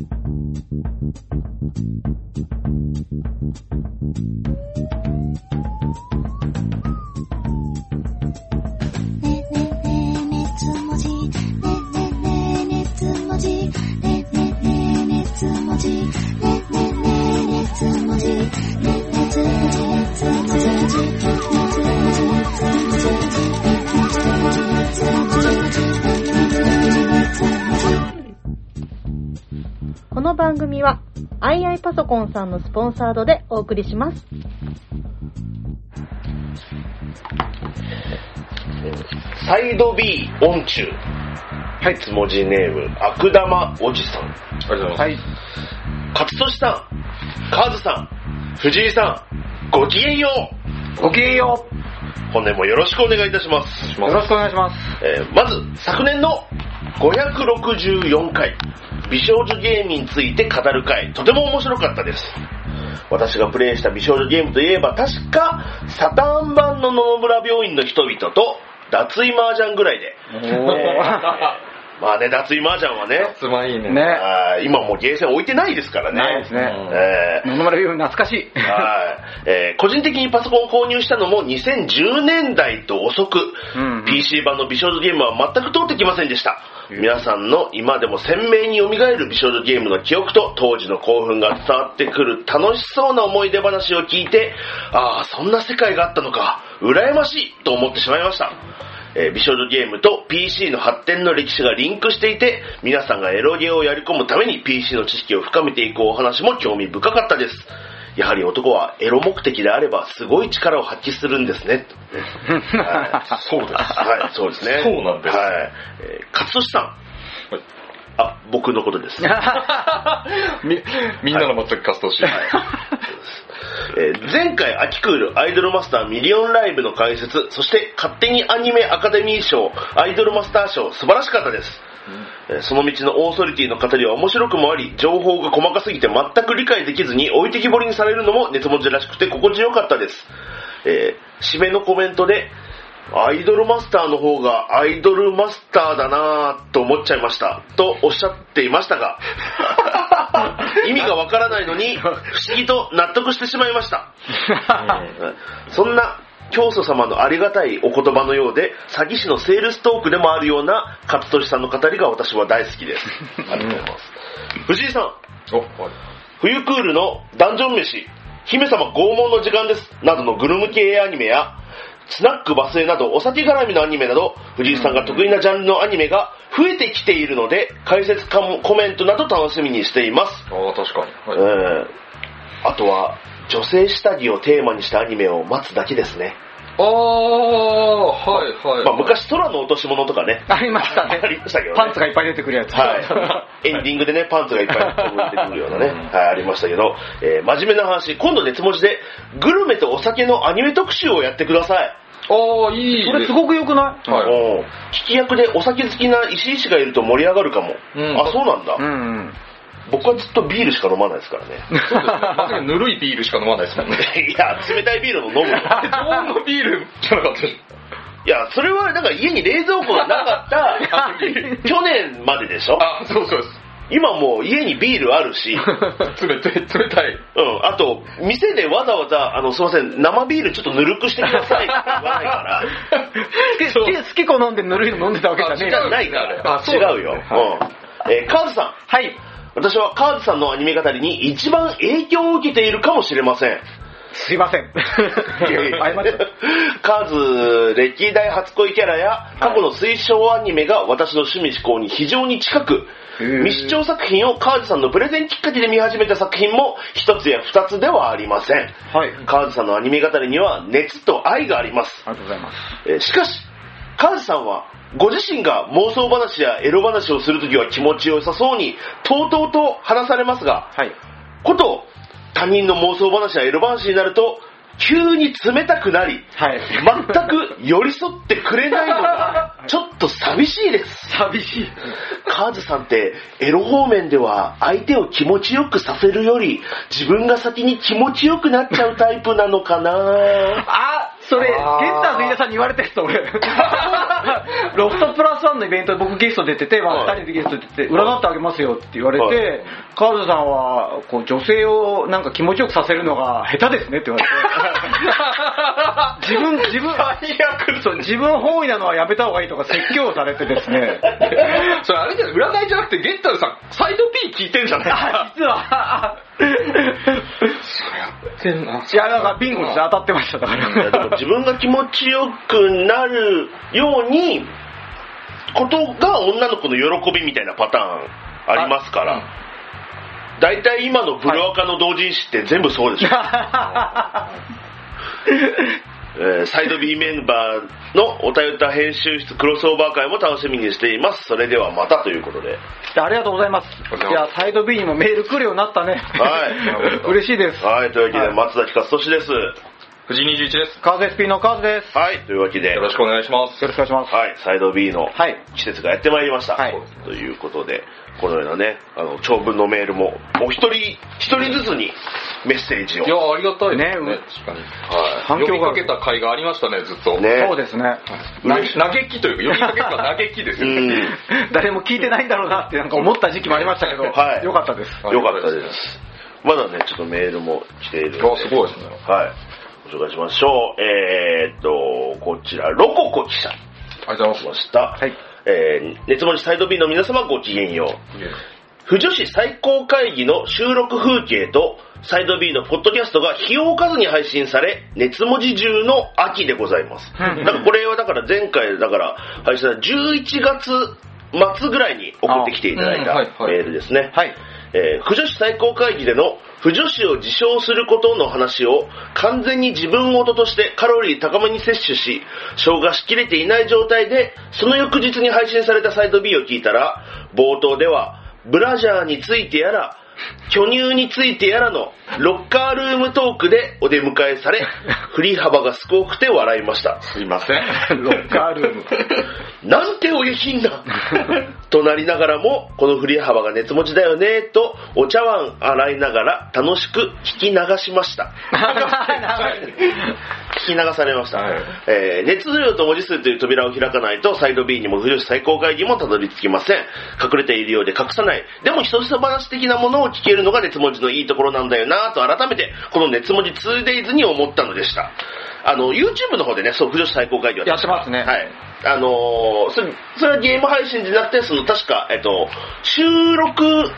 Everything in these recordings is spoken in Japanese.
ねねねねつもじねねねねつもじねねねねつもじねねねねつもじこの番組は、アイアイパソコンさんのスポンサードでお送りします。サイド B 音中。はい、つもじネーム、悪玉おじさん。ありがとうございます。はい。勝利さん、カーズさん、藤井さん、ごきげんよう。ごきげんよ本年もよろしくお願いいたします。う。よろしくお願いします。えーまず、昨年の564回、美少女ゲームについて語る回、とても面白かったです。私がプレイした美少女ゲームといえば、確か、サターン版の野々村病院の人々と、脱衣麻雀ぐらいで。まあね、脱衣麻雀はね、つまいいね。今もうゲーセン置いてないですからね。ないですね。えー野々村優懐かしい。はい、えー個人的にパソコンを購入したのも2010年代と遅く、うんうん PC 版の美少女ゲームは全く通ってきませんでした。皆さんの今でも鮮明に蘇る美少女ゲームの記憶と当時の興奮が伝わってくる楽しそうな思い出話を聞いて、ああ、そんな世界があったのか、羨ましいと思ってしまいました。えー美少女ゲームと PC の発展の歴史がリンクしていて、皆さんがエロゲーをやり込むために PC の知識を深めていくお話も興味深かったです。やはり男はエロ目的であればすごい力を発揮するんですね。はいそうです。はい、そうですね。そうなんですはい。えー勝利さん。あ、僕のことです。み、みんなの全く活動し。えー前回秋クールアイドルマスターミリオンライブの解説、そして勝手にアニメアカデミー賞、アイドルマスター賞、素晴らしかったです。えーその道のオーソリティの語りは面白くもあり、情報が細かすぎて全く理解できずに置いてきぼりにされるのも熱文字らしくて心地よかったです。えー締めのコメントで、アイドルマスターの方がアイドルマスターだなぁと思っちゃいました。とおっしゃっていましたが、意味がわからないのに不思議と納得してしまいました。そんな教祖様のありがたいお言葉のようで、詐欺師のセールストークでもあるような勝利さんの語りが私は大好きです。ありがとうございます。藤井さん、お、はい。冬クールのダンジョン飯、姫様拷問の時間です、などのグルム系アニメや、スナックバスへなどお酒絡みのアニメなど、藤井さんが得意なジャンルのアニメが増えてきているので、解説かもコメントなど楽しみにしています。ああ、確かに。えはい。ーあとは、女性下着をテーマにしたアニメを待つだけですね。ああ、はいはい。まあ、昔空の落とし物とかね、ありましたねあ。りましたけどね。パンツがいっぱい出てくるやつ。はい。エンディングでね、パンツがいっぱい出てくるようなね、はい、ありましたけど、えー真面目な話、今度熱文字で、グルメとお酒のアニメ特集をやってください。ああ、いい。それすごく良くない？はい。うん聞き役でお酒好きな石井氏がいると盛り上がるかも。うんあ、そうなんだ、うんうん。僕はずっとビールしか飲まないですからね。そうですね。まさにぬるいビールしか飲まないですもんね。いや、冷たいビールも飲むよ。常温のビールじゃなかったでしいや、それはなんか家に冷蔵庫がなかった、去年まででしょ？ょあ、そうそうです。今もう家にビールあるし、冷たい、冷たい。うん、あと、店でわざわざ、あの、すいません、生ビールちょっとぬるくしてくださいって言わないから、好き、好き、飲んでぬるいの飲んでたわけじゃねえじゃよないから、違うよ。うん。えーカーズさん。はい。私はカーズさんのアニメ語りに一番影響を受けているかもしれません。すいません。カーズ歴代初恋キャラや過去の推奨アニメが私の趣味思考に非常に近く、未視聴作品をカーズさんのプレゼンきっかけで見始めた作品も一つや二つではありません。はい。カーズさんのアニメ語りには熱と愛があります。ありがとうございます。えーしかし、カーズさんは、ご自身が妄想話やエロ話をするときは気持ちよさそうに、とうとうと話されますが、はい。こと、他人の妄想話やエロ話になると、急に冷たくなり、はい。全く寄り添ってくれないのが、ちょっと寂しいです。寂しい。カーズさんって、エロ方面では相手を気持ちよくさせるより、自分が先に気持ちよくなっちゃうタイプなのかなあ、さんに言われたやつと俺。ロフトプラスワンのイベントで僕ゲスト出てて、まあはい二人でゲスト出てて、占ってあげますよって言われて、カールさんは、こう女性をなんか気持ちよくさせるのが下手ですねって言われて。自分、自分、そう自分本位なのはやめた方がいいとか説教をされてですね。それあれじゃ占い？じゃなくて、ゲッターズさん、サイド P 聞いてんじゃない？あ、実は、てんないや、なんかビンゴして当たってました、だから。自分が気持ちよくなるように、ことが女の子の喜びみたいなパターンありますから。大体今のブルアカの同人誌って全部そうでしょ。えーサイド B メンバーのおたゆた編集室クロスオーバー会も楽しみにしています。それではまたということで。ありがとうございます。いや、サイド B にもメール来るようになったね。はい 嬉しいです。はい、というわけではい松崎勝利です。藤井21です。カーズ SP のカーズです。はい、というわけで、よろしくお願いします。よろしくお願いします。はい、サイド B のはい。季節がやってまいりました。はいということで、このようなね、あの、長文のメールも、お一人、一人ずつにメッセージを。いや、ありがたいですねね。確かに。は反響が呼びかけた甲斐がありましたね、ずっと。い。ね。そうですね。な嘆きというか、呼びかけた嘆きですうよね。ん。誰も聞いてないんだろうなってなんか思った時期もありましたけど、はいよかったです。よかったです。まだね、ちょっとメールも来ているので。あすごいですねはい。ご紹介しましょう。えーっと、こちら、ロココ記者。ありがとうございました。はい。えー、熱文字サイド B の皆様ごきげんよう。す。不女子最高会議の収録風景と、サイド B のポッドキャストが日を置かずに配信され、熱文字中の秋でございます。うんだからこれはだから前回、だから配信された11月末ぐらいに送ってきていただいたメールですね。はい。えー不女子最高会議での不女子を自称することの話を完全に自分ごととしてカロリー高めに摂取し、消化しきれていない状態で、その翌日に配信されたサイト B を聞いたら、冒頭では、ブラジャーについてやら、巨乳についてやらのロッカールームトークでお出迎えされ、振り幅が少くて笑いました。すいません。ロッカールーム。なんてお下品だとなりながらも、この振り幅が熱持ちだよね、と、お茶碗洗いながら楽しく聞き流しました。聞き流されました。はいえー熱量と文字数という扉を開かないと、サイド B にも不女子最高会議もたどり着きません。隠れているようで隠さない。でも、一つ話的なものを聞けるのが熱文字のいいところなんだよなと改めて、この熱文字 2days に思ったのでした。あの、YouTube の方でね、そう、不女子最高会議はやってますねはい。あのーそれ、それはゲーム配信じゃなくて、その、確か、えっと、収録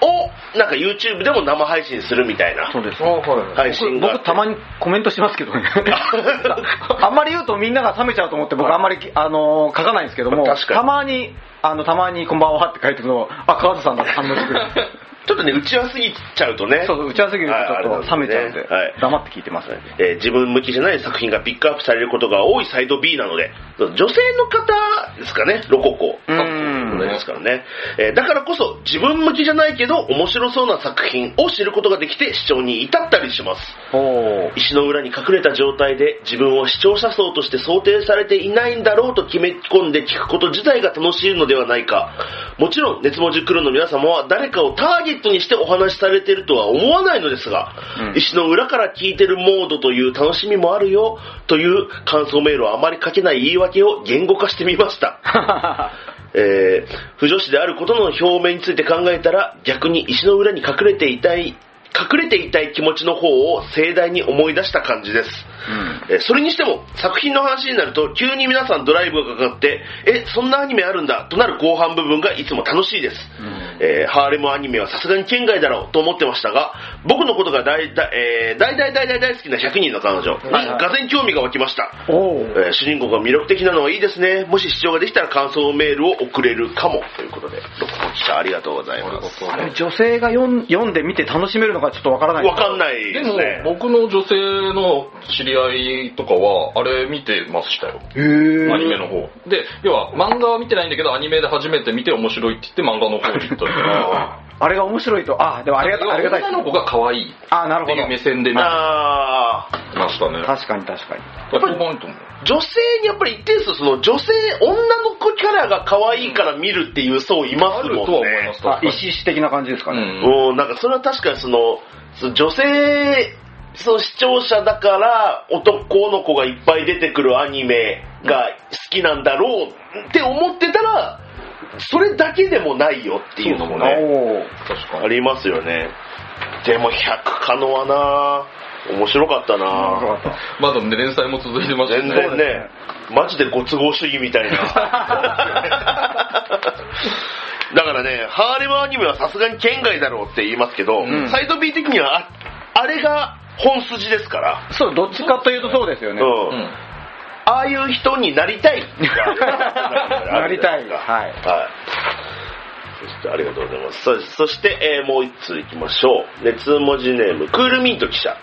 を、なんか YouTube でも生配信するみたいなそうです。あはい。配信があって。僕たまにコメントしますけどね。あんまり言うとみんなが冷めちゃうと思って僕あんまり、あのー書かないんですけども、確かにたまに、あの、たまにこんばんはって書いてると、あ、川津さんだって反応してくれる。ちょっとね、打ち合わせぎちゃうとね。そうそう、打ち合わせるとはいちょっと冷めちゃうんで、はい黙って聞いてます。えー自分向きじゃない作品がピックアップされることが多いサイド B なので、女性の方ですかね、ロココ。うこんれですからね、えーだからこそ自分向きじゃないけど面白そうな作品を知ることができて視聴に至ったりします。石の裏に隠れた状態で自分を視聴者層として想定されていないんだろうと決め込んで聞くこと自体が楽しいのではないか。もちろん、熱文字クルーの皆様は誰かをターゲットにしてお話しされているとは思わないのですが、うん石の裏から聞いてるモードという楽しみもあるよという感想メールをあまり書けない言い訳を言語化してみました。えー、不女子であることの表面について考えたら、逆に石の裏に隠れていたい、隠れていたい気持ちの方を盛大に思い出した感じです。えーそれにしても、作品の話になると、急に皆さんドライブがかかって、え、そんなアニメあるんだ、となる後半部分がいつも楽しいです。えーハーレムアニメはさすがに県外だろうと思ってましたが、僕のことが大大、えー大大大大大好きな100人の彼女にはいはいがぜん興味が湧きました。えー主人公が魅力的なのはいいですね。もし視聴ができたら感想メールを送れるかも。ということで、ロココ記者ありがとうございます。あれ女性が読ん読んでみて楽しめるのかちょっとわからない。わかんないでもですね。、僕の女性の知り合いとかは、あれ見てましたよ。アニメの方。で、要は漫画は見てないんだけど、アニメで初めて見て面白いって言って漫画の方に行ったら、あれが面白いと、あ、でもありがたい、ありがたい。女の子が可愛いっあ、なるほど。目線で見あーましたね。確かに確かに。やっぱりポイントも。女性にやっぱり一定数その女性、女の子キャラが可愛いから見るっていう層いますもんね。あるとは思います。あ、意思史的な感じですかね。うん。うん、なんかそれは確かにその、その女性その視聴者だから男の子がいっぱい出てくるアニメが好きなんだろうって思ってたら、それだけでもないよっていうのもね、おー確かに。ありますよね。でも100可能はな面白かった面白なかった。まだね、連載も続いてました全ね。然ね、マジでご都合主義みたいな。だからね、ハーレムアニメはさすがに県外だろうって言いますけど、んサイド B 的にはああれが本筋ですから、そう、どっちかというとそうですよね。うんうん。ああいう人になりたい。なりたい。はい。はい。そしてありがとうございます。そそして、えーもう一通いきましょう。熱文字ネーム、クールミント記者。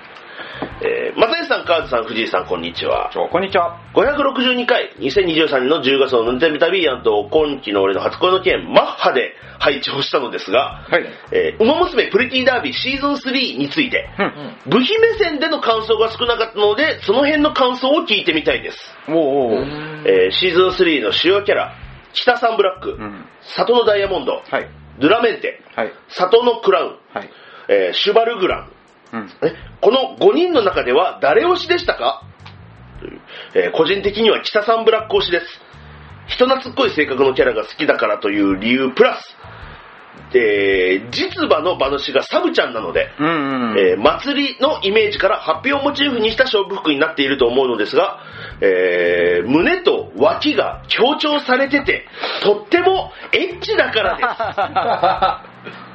えー、松井さん、川津さん、藤井さん、こんにちは。こんにちは。562回、2023年の10月の運転旅と今期の俺の初恋の件、マッハで配置をしたのですが、はい。えー、馬娘プリティダービーシーズン3について、うん。部費目線での感想が少なかったので、その辺の感想を聞いてみたいです。おうお。えーシーズン3の主要キャラ、北サンブラック、うん。里のダイヤモンド、はい。ドゥラメンテ、はい。里のクラウン、はい。えーシュバルグラン、うん。えこの5人の中では誰推しでしたか？というえー個人的には北サンブラック推しです。人懐っこい性格のキャラが好きだからという理由プラス、えー実馬の馬主がサブちゃんなので、うんうん。えー祭りのイメージから発表をモチーフにした勝負服になっていると思うのですが、えー胸と脇が強調されてて、とってもエッチだからです。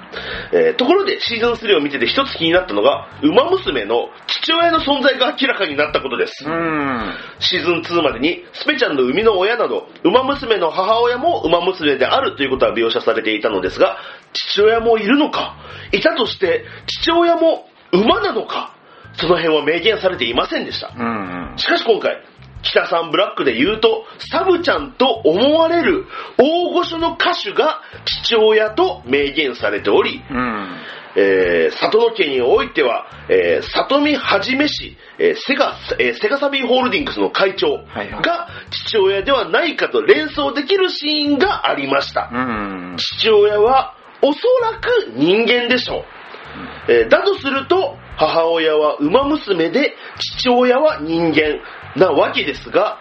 えーところでシーズン3を見てて一つ気になったのが、馬娘の父親の存在が明らかになったことです。うん。シーズン2までにスペちゃんの生みの親など、馬娘の母親も馬娘であるということは描写されていたのですが、父親もいるのかいたとして、父親も馬なのかその辺は明言されていませんでした。うん。しかし今回、北さんブラックで言うと、サブちゃんと思われる大御所の歌手が父親と明言されており、うん。えー、里の家においては、えー、里見はじめ氏、えーセガ、えーセガサビーホールディングスの会長が父親ではないかと連想できるシーンがありました。うん。父親はおそらく人間でしょう。えーだとすると、母親は馬娘で、父親は人間なわけですが、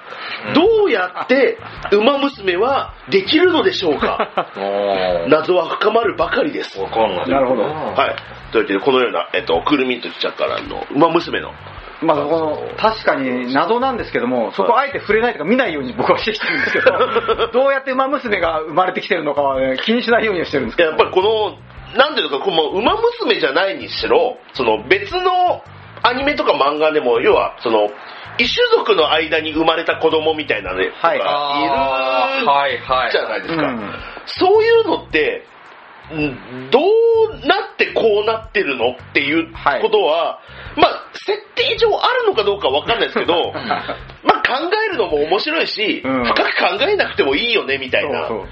どうやって馬娘はできるのでしょうか？あ謎は深まるばかりですあ。。わかんない。なるほどはい。というわけで、このような、えっと、クルミント記者からの馬娘の、まあ、この、確かに謎なんですけども、そこあえて触れないとか見ないように僕はしてきてるんですけど、どうやって馬娘が生まれてきてるのかはね、気にしないようにはしてるんですけど。やっぱりこの、なんていうのか、この馬娘じゃないにしろ、その別のアニメとか漫画でも、要は、その、異種族の間に生まれた子供みたいなね、はいいるはいはい。じゃないですか。うんそういうのって、んどうなってこうなってるのっていうはいことは、まあ、設定上あるのかどうかわかんないですけど、まあ考えるのも面白いし、うん深く考えなくてもいいよね、みたいな。そうそう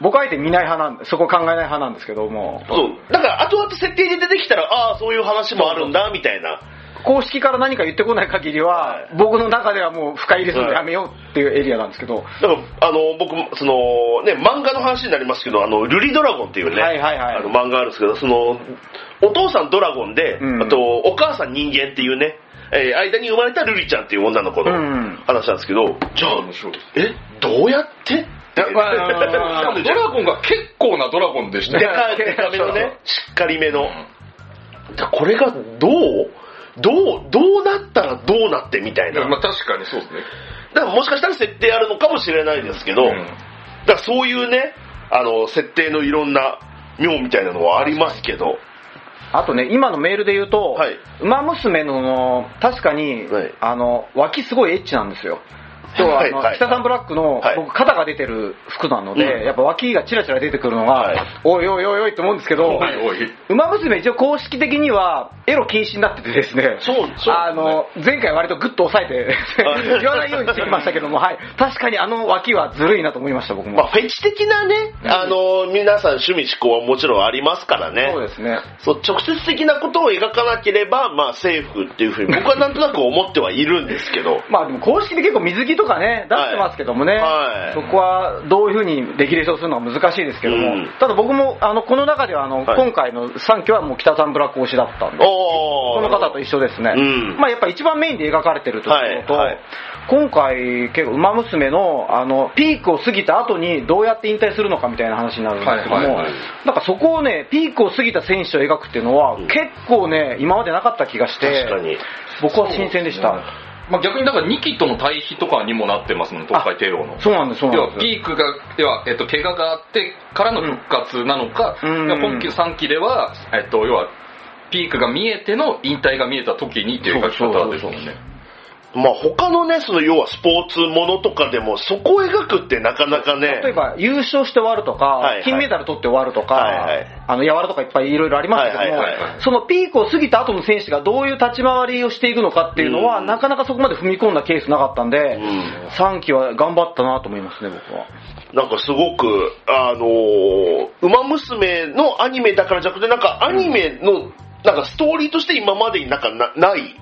僕はあえて見ない派なんで、そこ考えない派なんですけども、そう。だから、後々設定で出てきたら、ああ、そういう話もあるんだ、みたいな。公式から何か言ってこない限りは、はい。僕の中ではもう深入りするのやめようっていうエリアなんですけど、だから、あの、僕、その、ね、漫画の話になりますけど、あの、ルリドラゴンっていうね、はいはいはい。あの漫画あるんですけど、その、お父さんドラゴンで、うん。あと、お母さん人間っていうね、えー間に生まれたルリちゃんっていう女の子のうん。話なんですけど、じゃあ。え、どうやって？ドラゴンが結構なドラゴンでしたでよかでかめのね、しっかりめの。だこれがどう？どう、どうなったらどうなってみたいな。まあ確かにそうですね。だからもしかしたら設定あるのかもしれないですけど、うんだからそういうね、あの、設定のいろんな妙みたいなのはありますけど、あとね、今のメールで言うと、はい馬娘の、確かに、はいあの、脇すごいエッチなんですよ。今日は、あの、北さんブラックの、はい僕、肩が出てる服なので、うんやっぱ脇がチラチラ出てくるのが、はいおいおいおいおいって思うんですけど、おいおい。馬娘一応公式的には、エロ禁止になっててですね、そうそうあの、前回割とグッと抑えて、言わないようにしてきましたけども、はい。確かにあの脇はずるいなと思いました、僕も。まあ、フェチ的なね、あの、皆さん趣味思考はもちろんありますからね。そうですね。そう、直接的なことを描かなければ、まあ、セーフっていうふうに僕はなんとなく思ってはいるんですけど、まあでも公式で結構水着ととかね、出してますけどもね、はい。そこはどういうふうにレギュレーションするのは難しいですけども、うん。ただ僕もあのこの中ではあの、はい。今回の3期はもう北さんブラック推しだったんで、おこの方と一緒ですね。うん。まあやっぱ一番メインで描かれてるところと、はい。はい。今回結構、馬娘のあのピークを過ぎた後にどうやって引退するのかみたいな話になるんですけども、なんかそこをね、ピークを過ぎた選手を描くっていうのは、うん。結構ね、今までなかった気がして。僕は新鮮でした。まあ、逆にだから2期との対比とかにもなってますもん、東海帝王の。そうなんです、そうなんです。ピークが、要は、えっと、怪我があってからの復活なのか、うん要は今期3期では、えっと、要は、ピークが見えての引退が見えた時にっていう描き方ですもんね。まあ他のね、その要はスポーツものとかでもそこを描くってなかなかね。例えば優勝して終わるとか、はいはい金メダル取って終わるとか、はいはいあの、やわらとかいっぱいいろいろありましたけども、はいはいはいそのピークを過ぎた後の選手がどういう立ち回りをしていくのかっていうのは、うんなかなかそこまで踏み込んだケースなかったんで、うん3期は頑張ったなと思いますね、僕は。なんかすごく、あのー、馬娘のアニメだからじゃなくて、なんかアニメの、なんかストーリーとして今までになんかなない。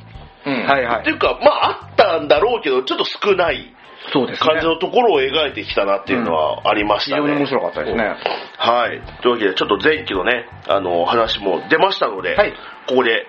うん。はいはいっていうか、まああったんだろうけど、ちょっと少ないそうですね感じ。のところを描いてきたなっていうのはありましたね。非常に面白かったですね。はい。というわけで、ちょっと前期のね、あの、話も出ましたので、はいここで、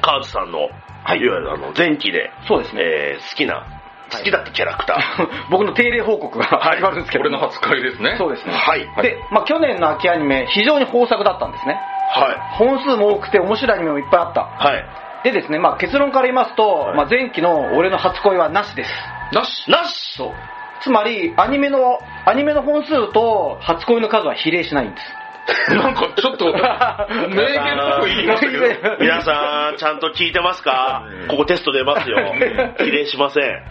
カーズさんの、い、わゆるあの、前期で、そうですね。えー好きな、好きだったキャラクター。僕の定例報告が始まるんですけど、俺の初回ですね。そうですね。はい。で、まあ去年の秋アニメ、非常に豊作だったんですね。は本数も多くて面白いアニメもいっぱいあった。い。はい。でですね、まあ結論から言いますと、はいまあ前期の俺の初恋はなしです。なし？なしそう。つまり、アニメの、アニメの本数と初恋の数は比例しないんです。なんかちょっと、名言っぽく言いましたけど。皆さん、ちゃんと聞いてますか？ここテスト出ますよ。比例しません。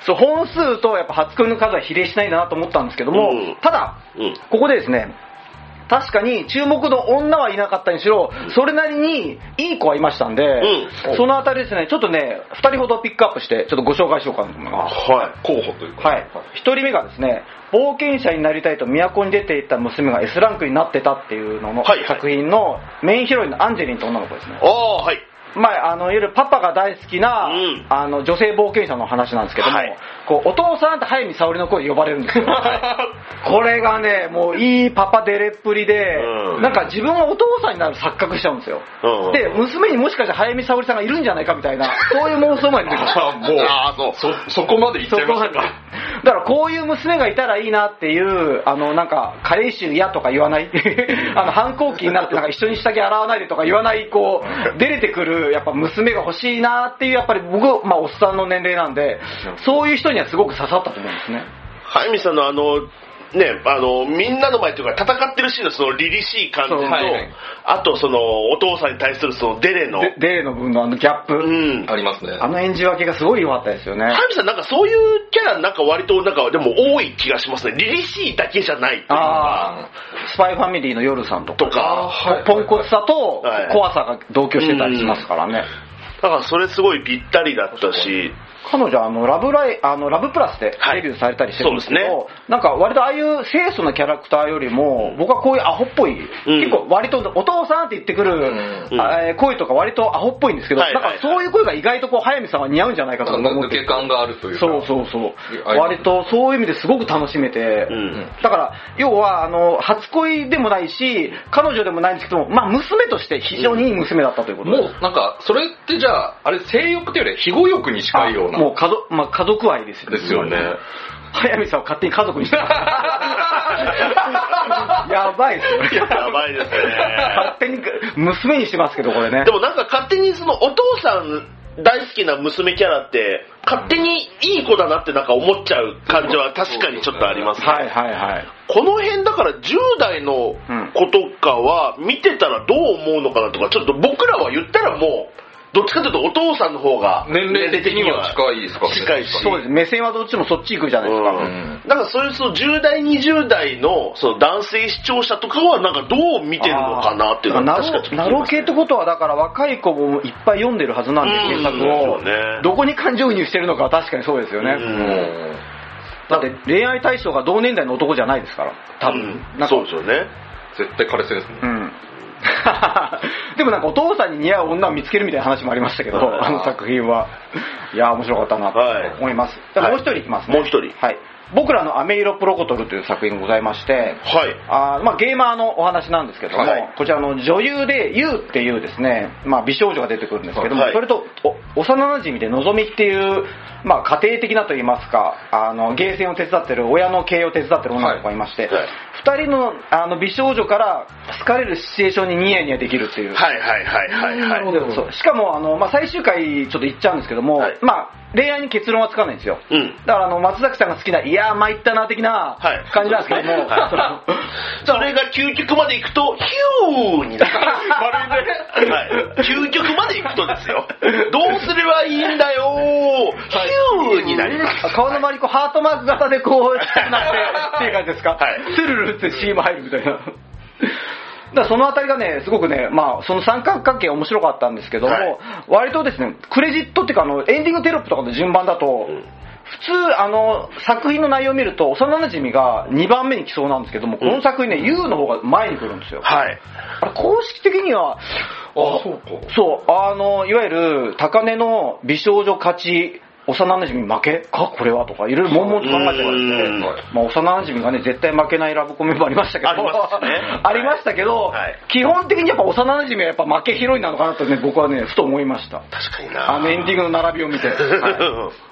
そう、本数とやっぱ初恋の数は比例しないんだなと思ったんですけども、うんただ、うん。ここでですね、確かに注目の女はいなかったにしろ、それなりにいい子はいましたんで、うんそのあたりですね、ちょっとね、二人ほどピックアップして、ちょっとご紹介しようかなと思います。は候補というか。はい。一人目がですね、冒険者になりたいと都に出ていった娘が S ランクになってたっていうののはいはい作品のメインヒロインのアンジェリンと女の子ですねい。。ああ、はい。まあ、あの、いわゆるパパが大好きな、うんあの、女性冒険者の話なんですけども、はいこう、お父さんって早見沙織の声で呼ばれるんですよ。これがね、もういいパパデレっぷりで、うんなんか自分がお父さんになる錯覚しちゃうんですよ。うんで、娘にもしかして早見沙織さんがいるんじゃないかみたいな、そういう妄想まで出てくる。あもう、ああ、そう。そ、そこまで言っちゃいましたか。だからこういう娘がいたらいいなっていう、あの、なんか、加齢臭嫌とか言わない、あの、反抗期になってなんか一緒に下着洗わないでとか言わない、こう、出れてくる、やっぱ娘が欲しいなっていう、やっぱり僕、まあ、おっさんの年齢なんで、そういう人にはすごく刺さったと思うんですね。さんのあの、ね、あの、みんなの前というか戦ってるシーンのその凛々しい感じと、そうはいはい。あとその、お父さんに対するそのデレの、で、デーの分のあのギャップ、うん。ありますね。あの演じ分けがすごい良かったですよね。ハイミさんなんかそういうキャラなんか割となんかでも多い気がしますね。凛々しいだけじゃないっていうのがああ、スパイファミリーの夜さんとか、とか、ポンコツさとはい。怖さが同居してたりしますからね。だからそれすごいぴったりだったし、彼女はあのラブライあのラブプラスでデビューされたりしてるんですけど、はいそうなんか割とああいう清楚なキャラクターよりも僕はこういうアホっぽい、結構割とお父さんって言ってくる、えー声とか割とアホっぽいんですけど、はいはい。はいなんかそういう声が意外とこう早見さんは似合うんじゃないかと思って抜け感があるというか。そうそうそう。割とそういう意味ですごく楽しめて、うん。だから要はあの初恋でもないし彼女でもないんですけどまあ娘として非常にいい娘だったということで、もう、なんか、それってじゃあ、あれ、性欲っていうよりは、非語欲に近いような。もう家族,、まあ、家族愛ですよですよね。早見さんを勝手に家族にして やばいですよ。やばいですね。勝手に娘にしてますけど、これねで。もなんか勝手にそのお父さん大好きな娘キャラって、勝手にいい子だなってなんか思っちゃう感じは確かにちょっとありますね。はいはいはい。この辺だから10代の子とかは見てたらどう思うのかなとか、ちょっと僕らは言ったらもう、どっちかというとお父さんの方が年齢的には近いですか。近いし。そうです。目線はどっちもそっち行くじゃないですか。うんだからそういうその10代、20代のその男性視聴者とかはなんかどう見てるのかなっていうのはナ確かにねロナロ系ってことはだから若い子もいっぱい読んでるはずなんで、すよね。どこに感情移入してるのかは確かにそうですよね。うんだって恋愛対象が同年代の男じゃないですから。多分。うんそうですよね。絶対彼氏ですもん。うん。でもなんかお父似合う女を見つけるみたいな話もありましたけど、うんあの作品は。いやー、面白かったなとはい思います。じゃあもう一人いきますね。もう一人はい。僕らのアメイロプロコトルという作品がございまして、はい。あーまあ、ゲーマーのお話なんですけども、はいこちらの女優でユウっていうですね、まあ、美少女が出てくるんですけども、はいそれとお幼馴染でのぞみっていう、まあ、家庭的なといいますかあのゲーセンを手伝ってる親の経営を手伝ってる女の子がいまして、はいはい二人のあの美少女から好かれるシチュエーションにニヤニヤできるっていう、はいはいはいはいはい。そう。しかもあの、まあ、最終回ちょっと言っちゃうんですけども、はい。まあ、恋愛に結論はつかないんですようん。だからあの松崎さんが好きないやー参ったな的なはい感じなんですけども、はい それが究極まで行くと、ヒューになる。まるで、はい。究極まで行くとですよ。どうすればいいんだよヒューになります。顔の周りこうハートマーク型でこう なってっていう感じですか、はいスルルって CM 入るみたいなだそのあたりがねすごくねまあその三角関係面白かったんですけども、はい。割とですねクレジットっていうかあのエンディングテロップとかの順番だと、ん。普通あの作品の内容を見ると幼馴染が2番目に来そうなんですけども、この作品ね U の方が前に来るんですよ、はい。公式的にはあ、そうか。そう、あの、いわゆる、高値の美少女勝ち、幼馴染負け？か？これは？とか、いろいろ悶々と考えてまうんして、まあ、幼馴染がね、絶対負けないラブコメもありましたけど、ありますねありましたけど、はい基本的にやっぱ幼馴染はやっぱ負け拾いなのかなとね、僕はね、ふと思いました。確かにな。あのエンディングの並びを見て。はい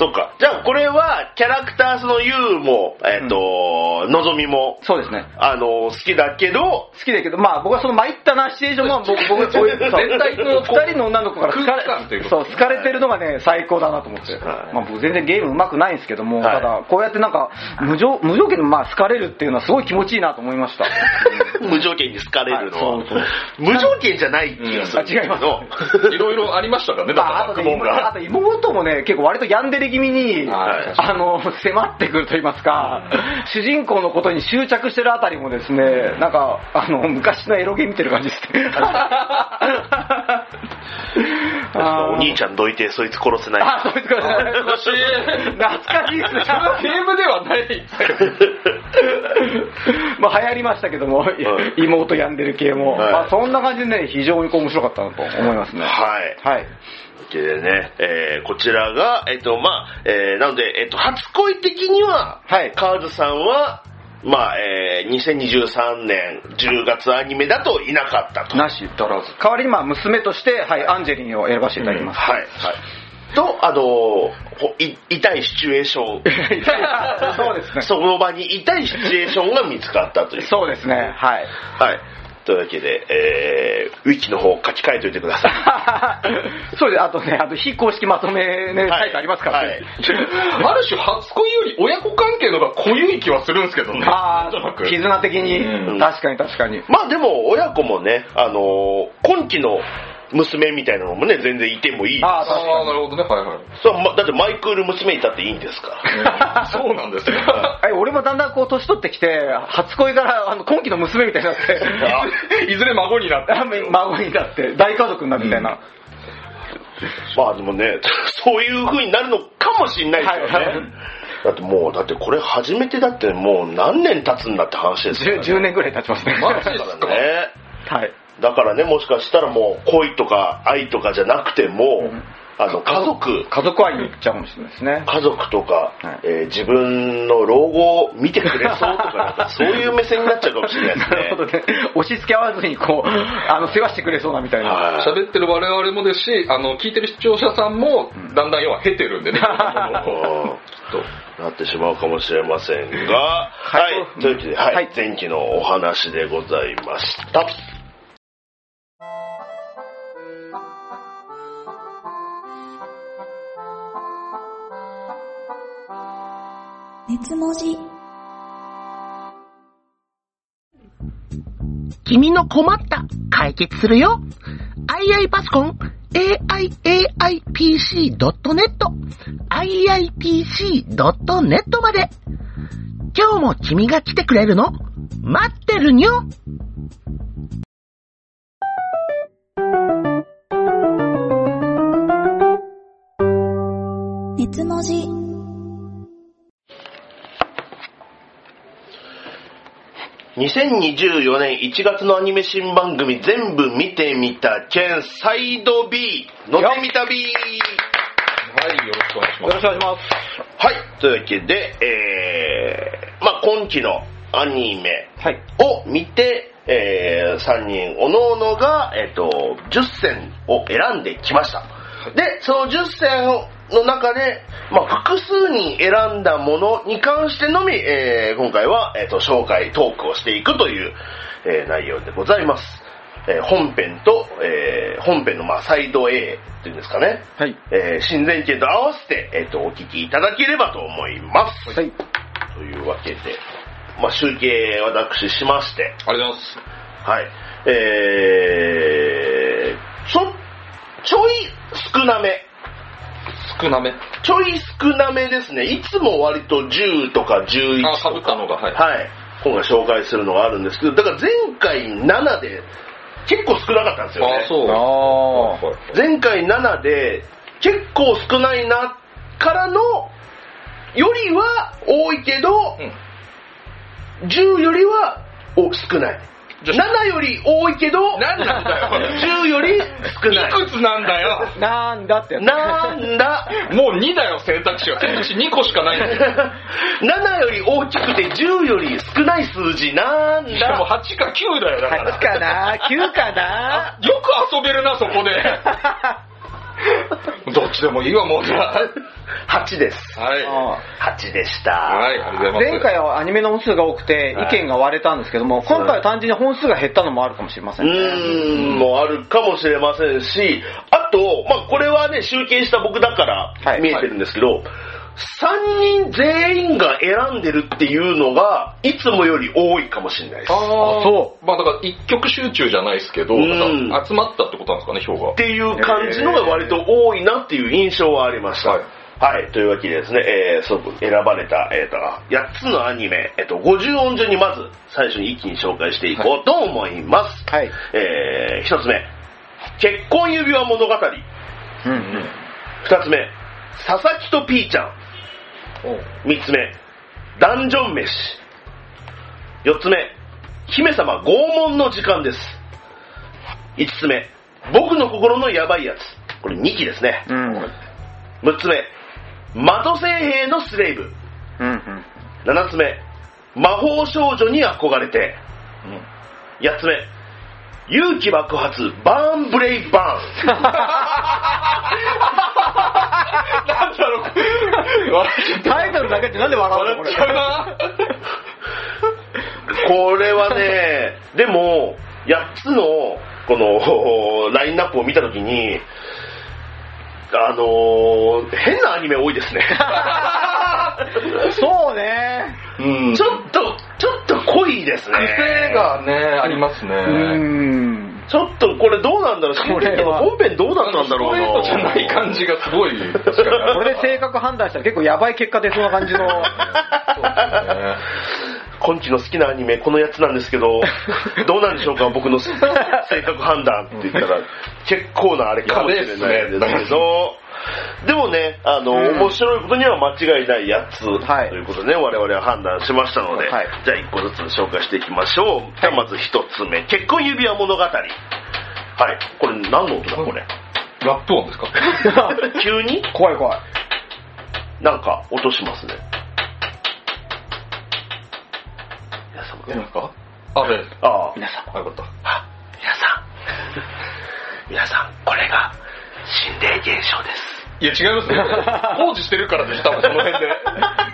そっか。じゃあ、これは、キャラクターそのユーも、えっ、と、のぞみも、そうですね。あの、好きだけど、好きだけど、まあ僕はその参ったなシチュエーションも、僕、僕、そういう、そう全体のこう二人の女の子から好かれそう、好かれてるのがね、最高だなと思って。はいまあ僕全然ゲーム上手くないんですけども、はいただ、こうやってなんか、無条、無条件でまあ好かれるっていうのはすごい気持ちいいなと思いました。無条件に好かれるのは、はいそうそう無条件じゃない気がするあ違いいろいろありましたからね、だまあ、あから、とね、学問が。あと妹もね、結構割とヤンデレ気味に、はいあの、迫ってくると言いますか、主人公のことに執着してるあたりもですね、なんか、あの、昔のエロゲ見てる感じです ね。お兄ちゃんどいてそいつ殺せない。あ、そうですか。懐かしい懐かしいですね。ゲームではない。まあ流行りましたけども、い妹病んでる系も、はいまあ、そんな感じでね、非常にこう面白かったなと思いますね。はい。はい。でね、えーこちらが、えっ、と、まあ、えーなので、えっ、と、初恋的には、はいカーズさんは、まあ、えー2023年10月アニメだといなかったと。なし、だらず。代わりにまあ娘として、はい、アンジェリンを選ばせていただきます。はい。はい。と、あのほい痛いシチュエーション。そうですね。その場に痛いシチュエーションが見つかったという。そうですね。はい。はい。というわけで、えー、ウィキの方書き換えておいてください。そうです。あとね、あと非公式まとめね、サイトありますからね。はい ある種、初恋より親子関係の方が濃ゆい気はするんですけどね。ああ、絆的に、うん確かに確かに。まあでも、親子もね、あのー今期の娘みたいなのもね、全然いてもいい。ああ、あなるほどね。はいはい。そうまだってマイクール娘いたっていいんですか？ら。そうなんですよ。俺もだんだんこう年取ってきて、初恋からあの今期の娘みたいになって、いずれ孫になって。孫になって、大家族になるみたいな。まあでもね、そういう風になるのかもしれないですよね。はいはいだってもう、だってこれ初めてだってもう何年経つんだって話ですよ、10, 10年ぐらい経ちますね。マジだですか？からね。はい。だからね、もしかしたらもう恋とか愛とかじゃなくても、うんあの、家族、家族愛に行っちゃうかもしれないですね。家族とか、はいえー自分の老後を見てくれそうとか、なんかそういう目線になっちゃうかもしれないですなね。るほどね。押し付け合わずに、こう、あの、世話してくれそうなみたいな。はい喋ってる我々もですし、あの、聞いてる視聴者さんも、だんだん要は経てるんでね。うんなってしまうかもしれませんが、はい。というわけで、はい。はい前期のお話でございました。熱文字。君の困った解決するよ !II パソコン aiaipc.net iipc.net まで。今日も君が来てくれるの。待ってるにょ熱文字2024年1月のアニメ新番組全部見てみた件サイド B 乗ってみた B はい、よろしくお願いします。よろしくお願いします。はい。というわけで、えー、まあ今期のアニメはい。を見て、えー、3人おのおのが、えっ、と、10選を選んできました。で、その10選の中で、まあ、複数人選んだものに関してのみ、えー今回は、えっ、と、紹介、トークをしていくという、えー内容でございます。えー本編と、えー本編の、まあ、サイド A っていうんですかね。はい。えー新前提と合わせて、えっ、と、お聞きいただければと思います。はい。というわけで、まあ、集計私しまして、ありがとうございます。はい。えー、ちょ、ちょい少なめ。少なめ。ちょい少なめですね。いつも割と10とか11あ、かとか。ぶったのが、はい。はい。今回紹介するのがあるんですけど、だから前回7で結構少なかったんですよね。あ、そう。あ前回7で結構少ないなからのよりは多いけど、うん10よりはお少ない。じゃ7より多いけど、何なんだよ。10より少ない。いくつなんだよ。あ。なんだってやつ。なんだもう2だよ、選択肢は。選択肢2個しかないんだよ。7より大きくて10より少ない数字なんしかもだ8か9だよ、だから。8かな ?9 かな？よく遊べるな、そこで。どっちでもいいわ、もうじゃあ。8です。はい。はあ8でした。い、ありがとうございます。前回はアニメの本数が多くてはい意見が割れたんですけども、今回は単純に本数が減ったのもあるかもしれませうんね。ーん、もあるかもしれませんし、あと、まあ、これはね、集計した僕だからはい見えてるんですけど、3人全員が選んでるっていうのが、いつもより多いかもしれないです。あっあ、。そうまあだから一曲集中じゃないですけど、うん集まったってことなんですかね、票が。ていう感じのが割と多いなっていう印象はありました。はいはい。というわけでですね、えー、そう選ばれた、えー、と、8つのアニメ、えっ、と、50音順にまず最初に一気に紹介していこうと思います。はい。えー、一つ目、結婚指輪物語。うんうん。二つ目、佐々木とピーちゃん。三つ目、ダンジョン飯。四つ目、姫様拷問の時間です。五つ目、僕の心のヤバいやつ。これ2期ですね。うん。六つ目、魔女聖兵のスレイブ。うんうん。七つ目、魔法少女に憧れて。八つ目、勇気爆発、バーンブレイバーン。なんだろう。タイトルだけってなんで笑うのこれ笑っち。ゃうな。これはね、でも、8つの、この、ラインナップを見たときに、あのー変なアニメ多いですね。そうね。うんちょっと、ちょっと濃いですね。癖がね、ありますね。うん。ちょっとこれどうなんだろうこれは本編どうだったんだろうな。ストレートじゃない感じがすごい。確かにこれで性格判断したら結構やばい結果出そうな感じの。ね今期の好きなアニメこのやつなんですけど、どうなんでしょうか僕の性格判断って言ったら、結構なあれかもしれないですけど、でもね、あの、うん面白いことには間違いないやつ、はいということでね、我々は判断しましたので、はいじゃあ一個ずつ紹介していきましょう。じゃあまず一つ目、結婚指輪物語。はい、これ何の音だこれ？ラップ音ですか？急に？怖い怖い。なんか音しますね。皆様何ですか？あ、はい。ああ、皆さん。あ、よかった。あ、皆さん。皆さん、これが心霊現象です。いや、違いますね。工事してるからです、多分その辺で。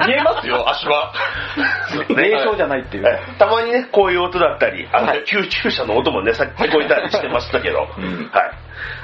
見えますよ、足は。霊障じゃないっていう。えたまにね、こういう音だったり、あの、はい救急車の音もね、さっき聞こえたりしてましたけど、うんはい。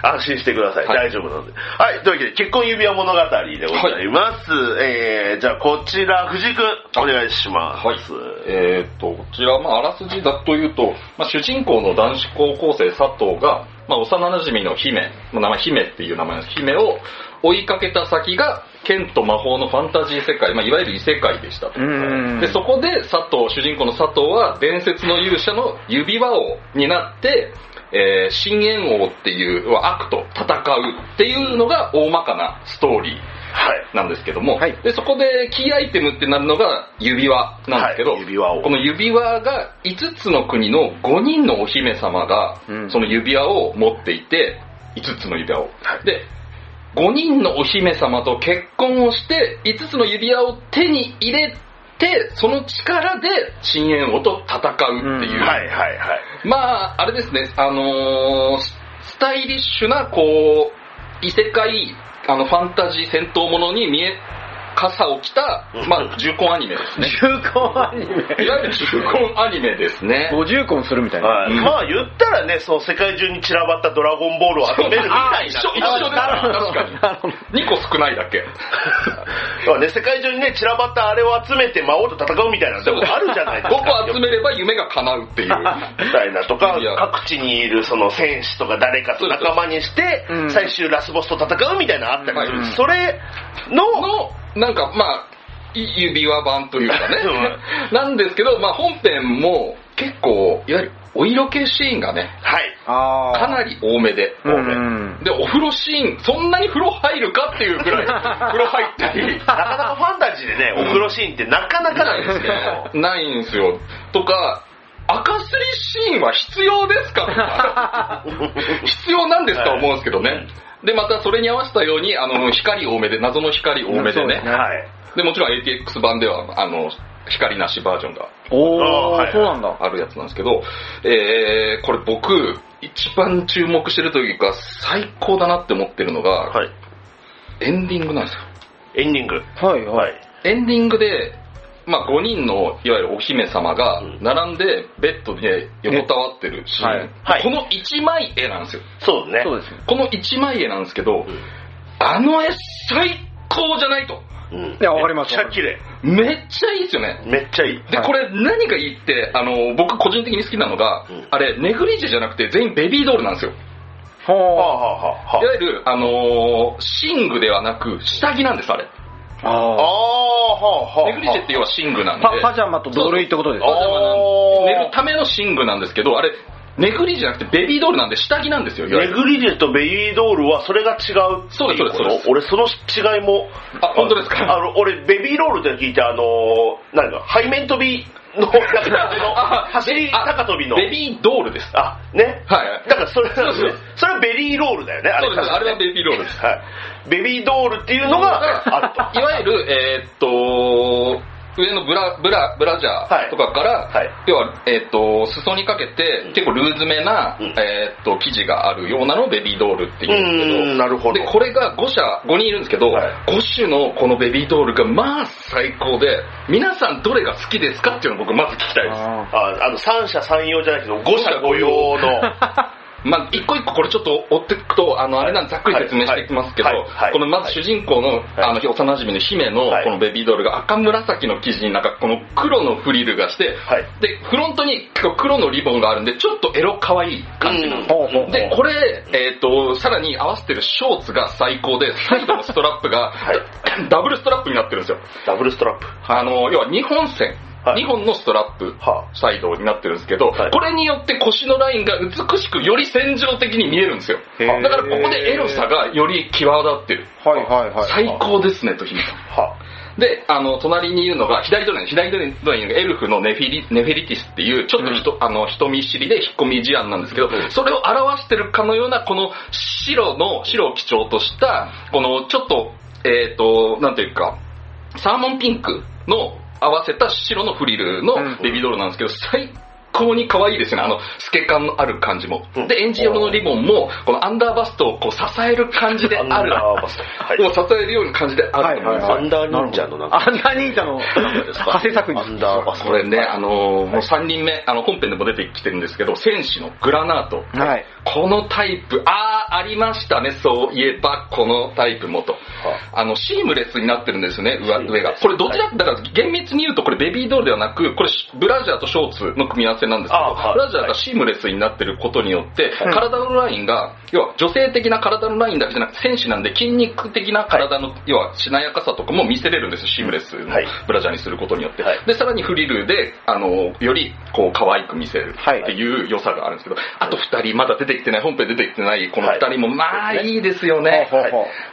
安心してください。はい大丈夫なので。はい。というわけで、結婚指輪物語でございます。えー、じゃあ、こちら、藤井くん、お願いします。はい。えーっと、こちら、まあ、あらすじだというと、まあ、主人公の男子高校生佐藤が、まあ、幼馴染の姫、まあ名前姫っていう名前です。姫を追いかけた先が、剣と魔法のファンタジー世界、まあ、いわゆる異世界でしたと。うん。で、そこで佐藤、主人公の佐藤は、伝説の勇者の指輪王になって、えー、深淵王っていう悪と戦うっていうのが大まかなストーリー。はい。なんですけども、はい。でそこでキーアイテムってなるのが指輪なんですけど、はい。指輪をこの指輪が5つの国の5人のお姫様がうん。その指輪を持っていて5つの指輪を、はい。で5人のお姫様と結婚をして、5つの指輪を手に入れて、その力で深淵王と戦うっていう。うんはいはいはい。まあ、あれですね、あのーススタイリッシュな、こう、異世界、あの、ファンタジー戦闘ものに見え、傘を着た、まあ、重婚アニメですね。重婚アニメ。いわゆる重婚アニメですね。五重婚するみたいな。はいまあ言ったらね、そう世界中に散らばったドラゴンボールを集めるみたいな。一緒、一緒ですね。確かに。2個少ないだけ。まあね、世界中にね、散らばったあれを集めて魔王と戦うみたいなのもあるじゃないです5か。個集めれば夢が叶うっていう。みたいなとか各地にいるその戦士とか誰かと仲間にしてう、ん最終ラスボスと戦うみたいなのあったりする。はいそれの、の、なんかまあ、い指輪版というかね。なんですけど、まあ本編も結構、いわゆるお色気シーンがね、はい。かなり多めで。で、お風呂シーン、そんなに風呂入るかっていうぐらい、風呂入ったり。なかなかファンタジーでね、お風呂シーンってなかなかなんですけど、ないんですよ。とか、赤すりシーンは必要ですかとか、必要なんですかはい思うんですけどね。で、またそれに合わせたように、あの、光多めで、謎の光多めでねそうです。ねはい。で、もちろん ATX 版では、あの、光なしバージョンがおー、あーはいそうなんだ。あるやつなんですけど、えー、これ僕、一番注目してるというか、最高だなって思ってるのが、はい。エンディングなんですよ。エンディング。はいははい。い。エンディングで、まあ、5人のいわゆるお姫様がうん並んでベッドで横たわってるシーン、はいはいこの一枚絵なんですよそうね。そうですね。この一枚絵なんですけど、んあの絵最高じゃないとうん。いやわかりますめっちゃ綺麗。めっちゃいいですよねめっちゃいい。で、はいこれ何がいいって、あの、僕個人的に好きなのが、うんあれ、ネグリジェじゃなくて全員ベビードールなんですよ。はあほはあはあはいわゆる、あのー寝具ではなく、下着なんです、あれ。う。あああ、はあはあ。ネグリジェって要は寝具なんで。パパジャマと同類ってことです。かパジャマなん寝るための寝具なんですけど、あれ、ネグリジェじゃなくてベビードールなんで下着なんです。よ、ネグリジェとベイビードールはそれが違う。っていそうです。そうです。俺その違いも。あ本当ですか？あの俺ベビーロールって聞いてあの何か背面跳びのあの走りあ高跳びの。ベビードールです。あね。はい。はい。だからそれなんです。ねそれはベリーロールだよねあれ。そうです、あれはベビードールです。はい。ベビードールっていうのがあると。いわゆる、えーっと、上のブラ、ブラ、ブラジャーとかから、はい。要は、えーっと、裾にかけて、結構ルーズめな、うん。えーっと、生地があるようなのをベビードールってう言うんですけど、ーんなるほど。で、これが5社、5人いるんですけど、はい。5種のこのベビードールがまあ最高で、皆さんどれが好きですかっていうのを僕まず聞きたいです。あああの三者三様じゃないけど五者五様のまあ、一個一個これちょっと追っていくと、あの、あれなんでざっくり説明していきますけどこのまず主人公の、あの、幼馴染の姫のはい。このベビードールが赤紫の生地になんかこの黒のフリルがして、はい。で、フロントに結構黒のリボンがあるんで、ちょっとエロ可愛い感じなん。ですで、これ、えっ、と、さらに合わせてるショーツが最高で、サイドのストラップが、ダブルストラップになってるんですよ。ダブルストラップ。あの、要は2本線、はい2本のストラップ、はサイドになってるんですけど、はいこれによって腰のラインが美しくより戦場的に見えるんですよ。だからここでエロさがより際立ってる。はいはいはい。最高ですね、とひみさん。はで、あの、隣にいるのが、左隣に、左隣にいるエルフのネフィリ、ネフェリティスっていう、ちょっと人、あの、人見知りで引っ込み思案なんですけど、それを表してるかのような、この白の、白を基調とした、この、ちょっと、えっ、と、なんていうか、サーモンピンクの合わせた白のフリルのうんベビードールなんですけど、最高に可愛いですよね。あの、透け感のある感じもうん。で、エンジ色のリボンも、このアンダーバストをこう支える感じである。アンダーバストはいを支えるような感じであると思うんですよアンダー忍者のなんかアンダー忍者の派生作ア品ンダーバストこれね、あのーもう3人目、あの、本編でも出てきてるんですけど、戦士のグラナート。はい。このタイプ、あー、ありましたね、そういえば、このタイプもと。あ。の、シームレスになってるんですよね、上上が。これどちら、だから厳密に言うとこれベビードールではなく、これブラジャーとショーツの組み合わせなんですけど、ブラジャーがシームレスになってることによって、はい。体のラインが、要は女性的な体のラインだけじゃなくて、戦士なんで筋肉的な体の、要はしなやかさとかも見せれるんですよ、シームレスのはい。ブラジャーにすることによって。はい。で、さらにフリルで、あの、より、こう、可愛く見せるはいってい。う良さがあるんですけど、あと二人まだ出ててきてない、本編出てきてない、この二人も、まあいいですよね。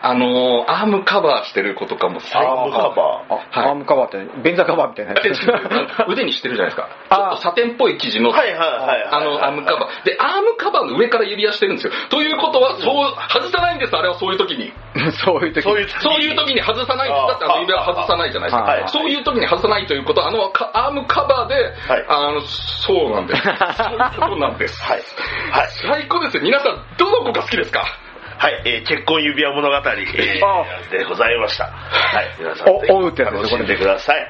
あのー、アームカバーしてる子とかも最アームカバー。あ、はいアームカバーって、便座カバーみたいなやつ。腕にしてるじゃないですか。あちょっとサテンっぽい生地の、はいはいはいはい。あの、アームカバー。で、アームカバーの上から指輪してるんですよ。ということは、そう、外さないんです、あれはそういう時に。そういう時そういう、そういう時に外さないんです。だってあの指輪外さないじゃないですか。はいそういう時に外さないということは、あの、かアームカバーで、はいあの、そうなんです。そういうことなんです。はい。はい。最高ですよ。皆さん、どの子が好きですか？はい、えー結婚指輪物語、えーあでございました。はい、皆さん、お追うってやつ楽しんでください。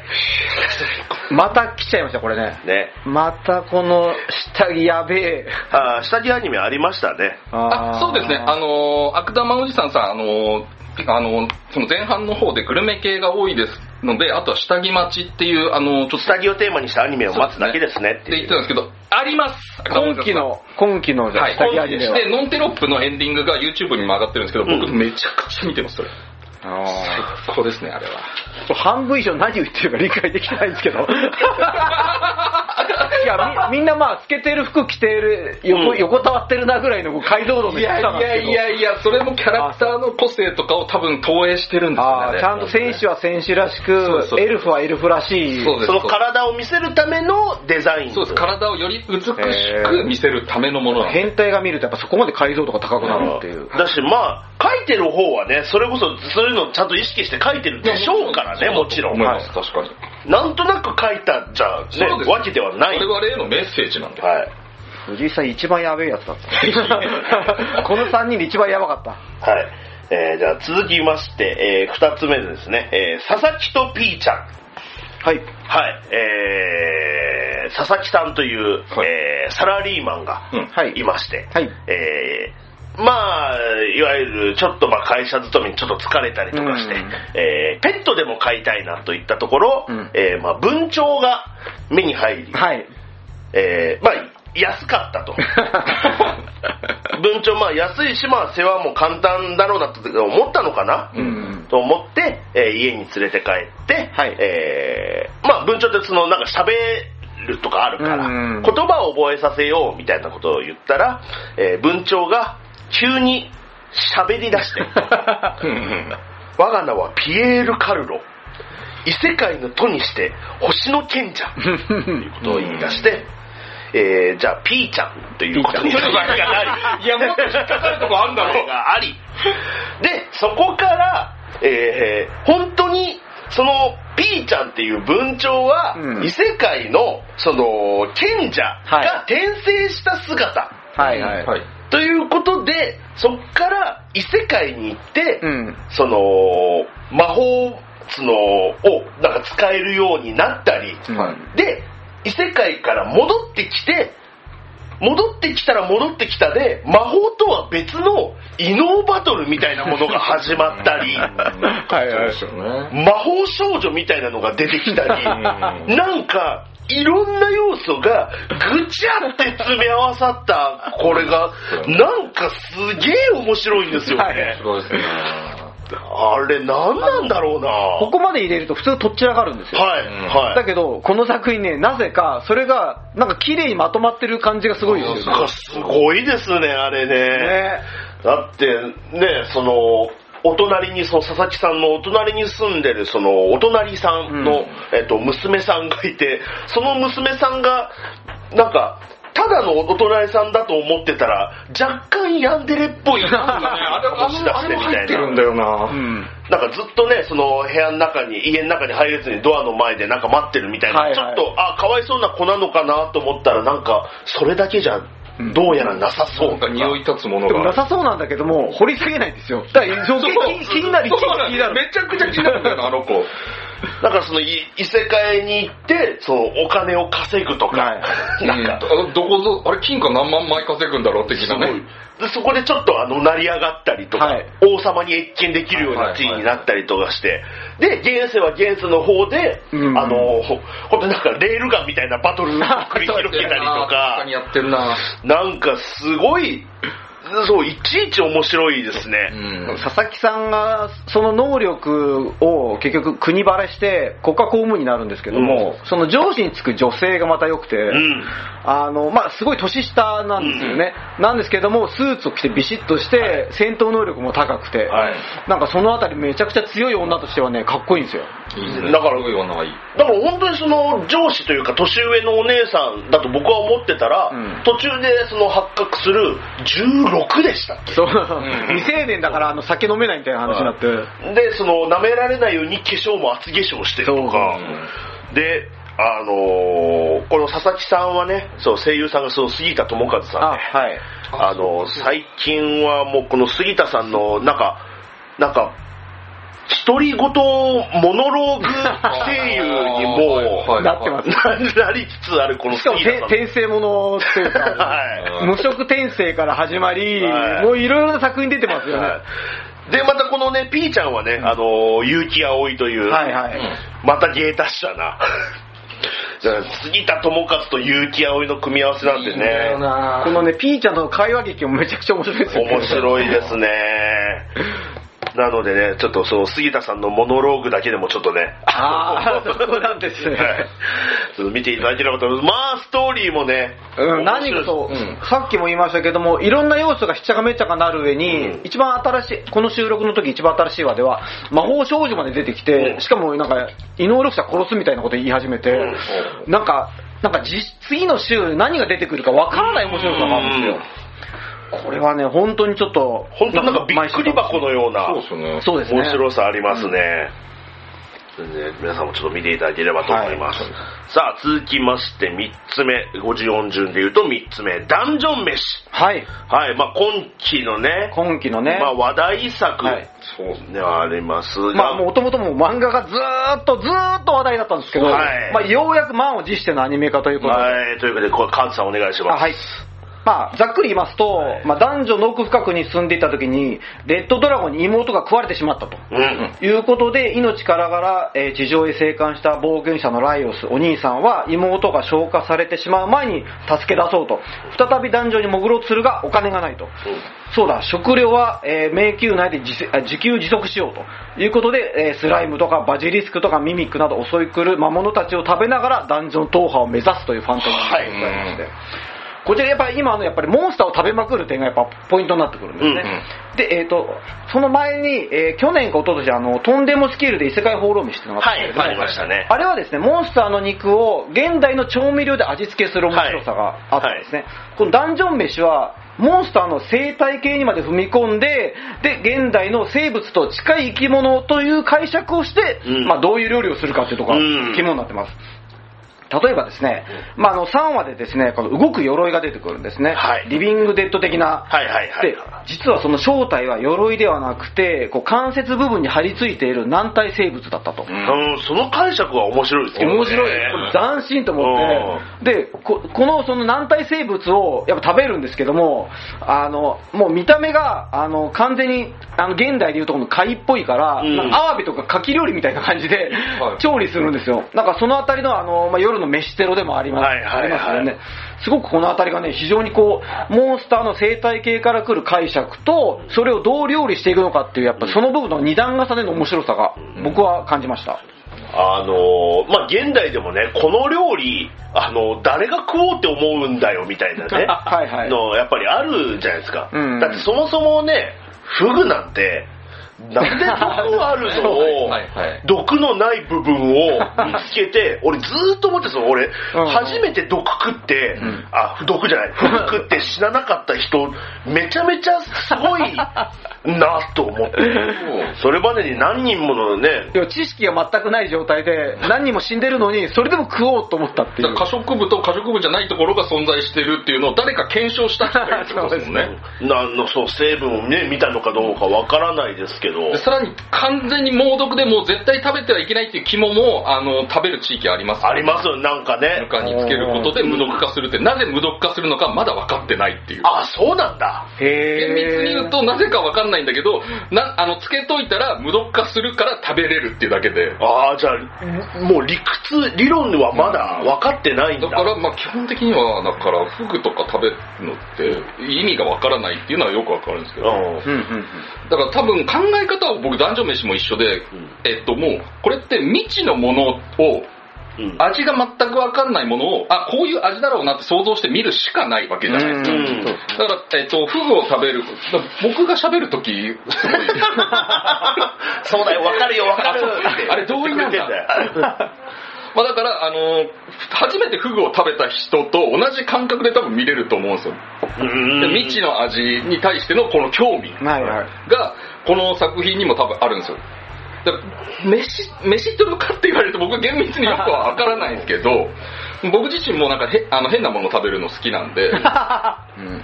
また来ちゃいました、これね。ね。またこの下着やべえ。あー下着アニメありましたね。あそうですね。あの、悪玉おじさんさん、あの、あの、その前半の方でグルメ系が多いですので、あとは下着待ちっていう、あの、ちょっと、下着をテーマにしたアニメを待つだけですねっってて言。ってたんですけど、あります今期の、今期のはい、下着アニメは。で、ノンテロップのエンディングが YouTube にも上がってるんですけど、僕うんめちゃくちゃ見てます、それ。あ最高ですね、あれは。ー半分以上何言ってるか理解できてないんですけど。いやみ、みんなまあ、透けてる服着てる、横、うん横たわってるなぐらいの解像度の低いやいさなんですけど。やいやいや、それもキャラクターの個性とかを多分投影してるんですよねちゃんと選手は選手らしくそうそう、エルフはエルフらしい。そうですその体を見せるためのデザイン。そうです。体をより美しく見せるためのもの変態が見るとやっぱそこまで解像度が高くなるっていう。だし、まあ、書いてる方はね、それこそそういうのちゃんと意識して書いてるでしょうからね、もちろん。思います、確かに。なんとなく書いたじゃあね、わけではない。我々へのメッセージなんで。はい。藤井さん一番やべえやつだった。この3人で一番やばかった。はい。えー、じゃあ続きまして、えー、二つ目ですね、えー、佐々木とピーちゃん。はい。はい。えー、佐々木さんという、はいえーサラリーマンがうんはいいまして、はい。えーまあ、いわゆるちょっとまあ会社勤めにちょっと疲れたりとかして、うんえーペットでも飼いたいなといったところ、うんえーまあ文鳥が目に入り、はい。えーまあ安かったと。文鳥まあ安いし、まあ世話も簡単だろうなと思ったのかな、うん。と思って、えー家に連れて帰って、はいえーまあ文鳥ってそのなんか喋るとかあるから、うん言葉を覚えさせようみたいなことを言ったら、えー文鳥が急に喋り出して、我が名はピエール・カルロ。異世界の都にして星の賢者ということを言い出して、えーじゃあピーちゃんということになり、いや、もっと引っかかるとこあんだろう。があり、で、そこから、えー本当に、その、ピーちゃんっていう文鳥は、うん異世界の、その、賢者はいが転生した姿、はいはい。はい。ということで、そっから異世界に行って、うん。その、魔法そのをなんか使えるようになったり、はいで、異世界から戻ってきて、戻ってきたら戻ってきたで、魔法とは別の異能バトルみたいなものが始まったり。魔法少女みたいなのが出てきたり、なんか、いろんな要素がぐちゃって詰め合わさった、これが、なんかすげえ面白いんですよね。すごいですね。あれ、なんなんだろうなここまで入れると普通とっちらかるんですよ。はい、はい。だけど、この作品ね、なぜか、それが、なんか綺麗にまとまってる感じがすごいですよね。すごいですね、あれね。ねだって、ね、その、お隣に、その佐々木さんのお隣に住んでる、その、お隣さんの、うんえっと、娘さんがいて、その娘さんが、なんか、ただのお隣さんだと思ってたら、若干ヤンデレっぽい、なんかね、あれ、出してみたいな入ってるん。だよな。うん。なんかずっとね、その部屋の中に、家の中に入れずにドアの前でなんか待ってるみたいな、はいはいちょっと、あ、かわいそうな子なのかなと思ったら、なんか、それだけじゃ、どうやらなさそう。なんか匂い立つものでもなが。さそうなんだけども、掘り下げないんですよ。だから余計気気になり気そうになる。めちゃくちゃ気になるんだよな、あの子。だからそのい異世界に行って、そのお金を稼ぐとか、は なんか、うん。どこぞ、あれ、金貨何万枚稼ぐんだろう的なね。でそこでちょっとあの成り上がったりとか、はい。王様に謁見できるような地位になったりとかして、で、現世は現世の方で、うん。あの、ほ本当になんかレールガンみたいなバトルを繰り広げたりと 確かかに、やってるな。なんかすごい、そう、いちいち面白いですね。うん佐々木さんがその能力を結局国バレして国家公務員になるんですけども、その上司につく女性がまた良くて、うん。あの、まあ、すごい年下なんですよね。なんですけども、スーツを着てビシッとして、戦闘能力も高くて、はいなんかそのあたりめちゃくちゃ強い女としてはね、かっこいいんですよ。いいですね。だからすごい女がいい。だから本当にその上司というか年上のお姉さんだと僕は思ってたら、うん途中でその発覚する16でしたっけそう、未成年だからあの酒飲めないみたいな話になって。で、その舐められないように化粧も厚化粧してるとか。で、あのーこの佐々木さんはね、そう声優さんがその杉田智和さんあ、で、はい。あの最近はもうこの杉田さんのなんか、なんか、独り言モノローグ声優にもはいなってます。ななりつつあるこのしかも転生ものっていうか、はい無色転生から始まり、はいもういろいろな作品出てますよね。はいで、またこのね、ピーちゃんはね、あの、結城葵という、はいはい。また芸達者な。杉田智和と結城葵の組み合わせなんてね、このね、ピーちゃんとの会話劇もめちゃくちゃ面白いですよね。面白いですね。なのでね、ちょっとそう、杉田さんのモノローグだけでもちょっとね、ああ、そうなんですね。はい。ちょっと見ていただければと思います。まあ、ストーリーもね、うん、何がそう、うん。さっきも言いましたけども、いろんな要素がひっちゃかめっちゃかなる上に、うん。一番新しい、この収録の時一番新しい話では、魔法少女まで出てきて、うん。しかもなんか、異能力者殺すみたいなこと言い始めて、うん。なんか、なんかじ次の週何が出てくるかわからない面白さがあるんですよ。これはね、本当にちょっと、本当なんかびっくり箱のようなそうですね。そうですね。面白さありますね。皆さんもちょっと見ていただければと思います。さあ、続きまして3つ目、54順で言うと3つ目、ダンジョン飯。はい。はい、まあ今期のね、今期のね、まあ話題作はいそうではありますが、まあ、もともともう漫画がずーっとずーっと話題だったんですけど、はいまあ、ようやく満を持してのアニメ化ということで、はい、ということで、これ、カンさんお願いします。あはい。まあ、ざっくり言いますと、まあ、男女の奥深くに住んでいた時に、レッドドラゴンに妹が食われてしまったと。うん。いうことで、命からがら、えー地上へ生還した冒険者のライオス、お兄さんは妹が消化されてしまう前に助け出そうと。再び男女に潜ろうとするが、お金がないと。そうだ、食料は、えー迷宮内で自自給自足しようということで、えースライムとかバジリスクとかミミックなど襲い来る魔物たちを食べながらダンジョン踏破を目指すというファンタジーでございまして。こちらやっぱり今のやっぱりモンスターを食べまくる点がやっぱポイントになってくるんですね。で、えっ、と、その前に、えー去年か一昨年あの、とんでもスキルで異世界放浪飯っていうのがあったんですけど、ね。あれはですね、モンスターの肉を現代の調味料で味付けする面白さがあったんですね。このダンジョン飯は、モンスターの生態系にまで踏み込んで、で、現代の生物と近い生き物という解釈をして、うんまあどういう料理をするかっていうところうんが肝になってます。例えばですね、まあ、あの3話でですね、この動く鎧が出てくるんですね。はいリビングデッド的な。はいはいはいで、実はその正体は鎧ではなくて、こう関節部分に張り付いている軟体生物だったと。うん、その解釈は面白いですけどね。面白い。斬新と思って。で、ここのその軟体生物をやっぱ食べるんですけども、あの、もう見た目が、あの、完全に、あの、現代でいうとこの貝っぽいから、うんアワビとか牡蠣料理みたいな感じではい調理するんですよ。なんかそのあたりのあの、まあ、夜の飯テロでもあります。はいはいはいありますよね。すごくこのあたりがね、非常にこう、モンスターの生態系から来る解釈と、それをどう料理していくのかっていう、やっぱその部分の二段重ねの面白さが、僕は感じました。あのーまあ、現代でもね、この料理、あの、誰が食おうって思うんだよみたいなね、はいはいの、やっぱりあるじゃないですか。うんだってそもそもね、フグなんて、なんで毒あるのを 毒のない部分を見つけて、俺ずーっと思ってたの、俺、うん。初めて毒食って、あ、毒じゃない、フグ食って死ななかった人、めちゃめちゃすごいなと思って。それまでに何人ものね、知識が全くない状態で何人も死んでるのにそれでも食おうと思ったっていう。可食部と可食部じゃないところが存在してるっていうのを誰か検証した人がいるってことですもんね。何 のそう成分をね見たのかどうかわからないですけどでさらに完全に猛毒でもう絶対食べてはいけないっていう肝もあの食べる地域ありますありますよなんかね。中につけることで無毒化するって。なぜ無毒化するのかまだ分かってないっていう。あそうなんだ。へ厳密に言うとなぜか分かんないんだけどなあのつけといたら無毒化するから食べれるっていうだけで。ああじゃあもう理屈理論ではまだ分かってないんだ。だからまあ基本的にはだからフグとか食べるのって意味が分からないっていうのはよく分かるんですけど。うん。うんうんうん。だから多分考え方は僕男女飯も一緒で、えっともうこれって未知のものをうん味が全くわかんないものを、あ、こういう味だろうなって想像して見るしかないわけじゃないですか。だから、えっと、フグを食べる、僕が喋るとき、すごい、そうだよ、わかるよ、わかる。あれ同意なんだ まあだから、あの初めてフグを食べた人と同じ感覚で多分見れると思うんですよ。で未知の味に対してのこの興味はいはい。が、この作品にも多分あるんですよ。だから飯、飯とるかって言われると僕は厳密によくはわからないんですけど、僕自身もなんかへあの変なもの食べるの好きなんで、うん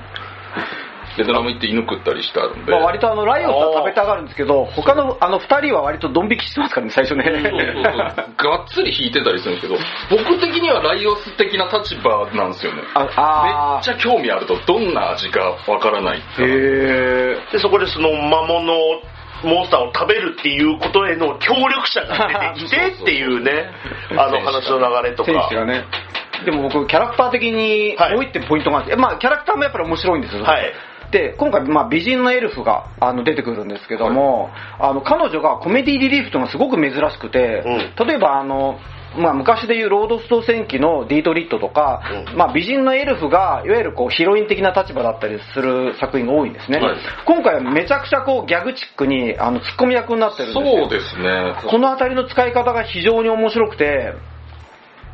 ベトナム行って犬食ったりしてあるんで。まあ割とあの、ライオンさん食べたがるんですけど、他のあの二人は割とドン引きしてますからね、最初そうそうそうね。がっつり引いてたりするんですけど、僕的にはライオス的な立場なんですよね。あめっあちゃ興味あると、どんな味かわからない。ー。へで、そこでその魔物を、モンスターを食べるっていうことへの協力者が出てきてっていうね、あの話の流れとか手。がね。でも僕、キャラクター的にはいもう一点ポイントがあって、まあキャラクターもやっぱり面白いんですよ。はい。で、今回、まあ、美人のエルフがあの出てくるんですけども、あの彼女がコメディリリーフというのがすごく珍しくて、例えばあの、まあ、昔でいうロードスト戦記のディートリットとか、うん。まあ、美人のエルフがいわゆるこうヒロイン的な立場だったりする作品が多いんですね、はい。今回はめちゃくちゃこうギャグチックにあのツッコミ役になってるんですよ。そうですね。この辺りの使い方が非常に面白くて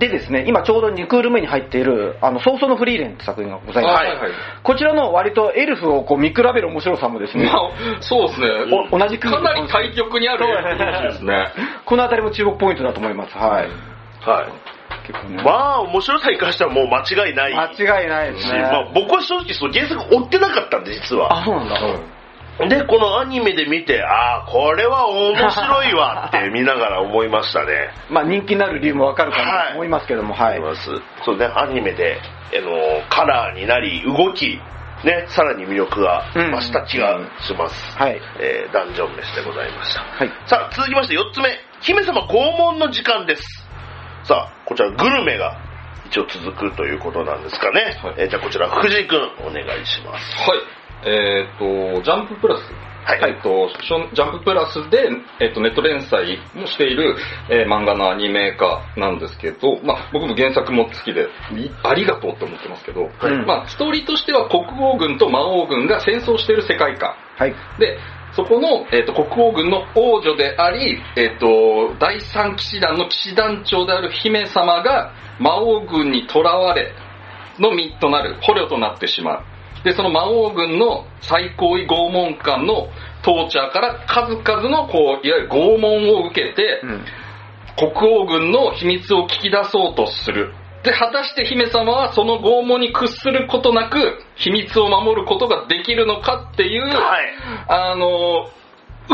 でですね今ちょうど2クール目に入っている「あの早々のフリーレン」って作品がございます、はいはい。こちらの割とエルフをこう見比べる面白さもですね、まあ、そうですね。お同じくかなり対極にあるエルフですね。この辺りも注目ポイントだと思います。はい。はい。結構ね。まあ、面白さに関してはもう間違いない。間違いないですし、ね。まあ、僕は正直その原作追ってなかったんで、実は。あ、そうなんだ。で、このアニメで見て、ああ、これは面白いわ って見ながら思いましたね。まあ人気になる理由もわかるかなと思いますけども、はい。思います。そうね、アニメで、あの、カラーになり、動き、ね、さらに魅力が増した気がします。はい。えーダンジョン飯でございました。はい。さあ、続きまして4つ目。姫様拷問の時間です。さあ、こちらグルメが一応続くということなんですかね。はいえーじゃあこちら藤井くんお願いします。はい。えっ、と、ジャンププラス。はいえっ、と、ジャンププラスで、えっ、と、ネット連載もしている、えー漫画のアニメ化なんですけど、まあ、僕も原作も好きで、いありがとうって思ってますけど、はいまあ、ストーリーとしては国王軍と魔王軍が戦争している世界観。はい。で、そこの、えっと国王軍の王女であり、えっと第三騎士団の騎士団長である姫様が魔王軍に囚われの身となる捕虜となってしまう。で、その魔王軍の最高位拷問官のトーチャーから数々のこう、いわゆる拷問を受けて、うん。国王軍の秘密を聞き出そうとする。で、果たして姫様はその拷問に屈することなく、秘密を守ることができるのかっていう、はい。あの、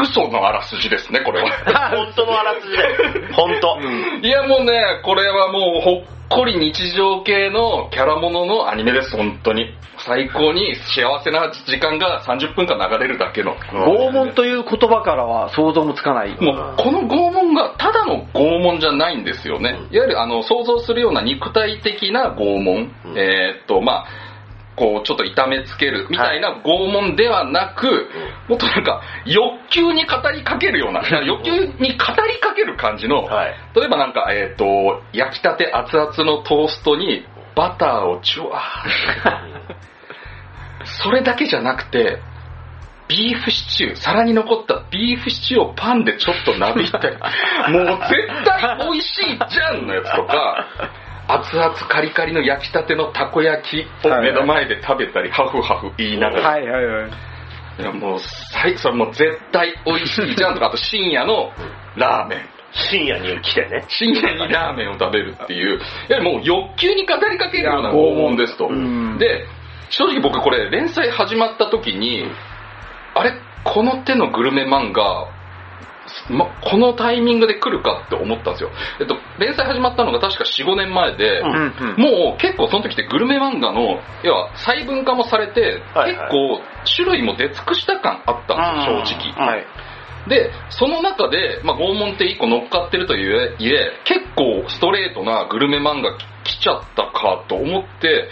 嘘のあらすじですね、これは。本当のあらすじで。本当。いやもうね、これはもうほっこり日常系のキャラもののアニメです、本当に。最高に幸せな時間が30分間流れるだけの。拷問という言葉からは想像もつかない。もうこの拷問がただの拷問じゃないんですよね。いわゆるあの想像するような肉体的な拷問。うんえーっと、まあ、こうちょっと痛めつけるみたいな拷問ではなく、もっとなんか欲求に語りかけるような、欲求に語りかける感じの、はい。例えばなんか、えーっと、焼きたて熱々のトーストにバターをチュワー。それだけじゃなくて、ビーフシチュー、皿に残ったビーフシチューをパンでちょっとなびいたり、もう絶対美味しいじゃんのやつとか、熱々カリカリの焼きたてのたこ焼きを目の前で食べたり、ハフハフ言いながら、はいはいはい。いやもう、最それもう絶対美味しいじゃんとか、あと深夜のラーメン。深夜に来てね。深夜にラーメンを食べるっていう、いやもう欲求に語りかけるような拷問ですと。うんで、正直僕これ連載始まった時に、あれ、この手のグルメ漫画、ま、このタイミングで来るかって思ったんですよ。えっと、連載始まったのが確か4、5年前で、うんうんもう結構その時ってグルメ漫画の、要は細分化もされて、はいはい結構種類も出尽くした感あったんですよ、正直。はい。で、その中で、まあ、拷問って一個乗っかってるというえ、結構ストレートなグルメ漫画来ちゃったかと思って、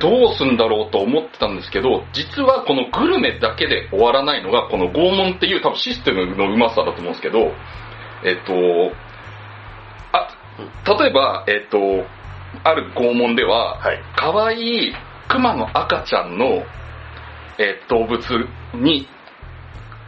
どうすんだろうと思ってたんですけど、実はこのグルメだけで終わらないのが、この拷問っていう多分システムのうまさだと思うんですけど、えっと、あ、例えば、えっ、と、ある拷問では、はい。可愛い熊の赤ちゃんの、えー動物に、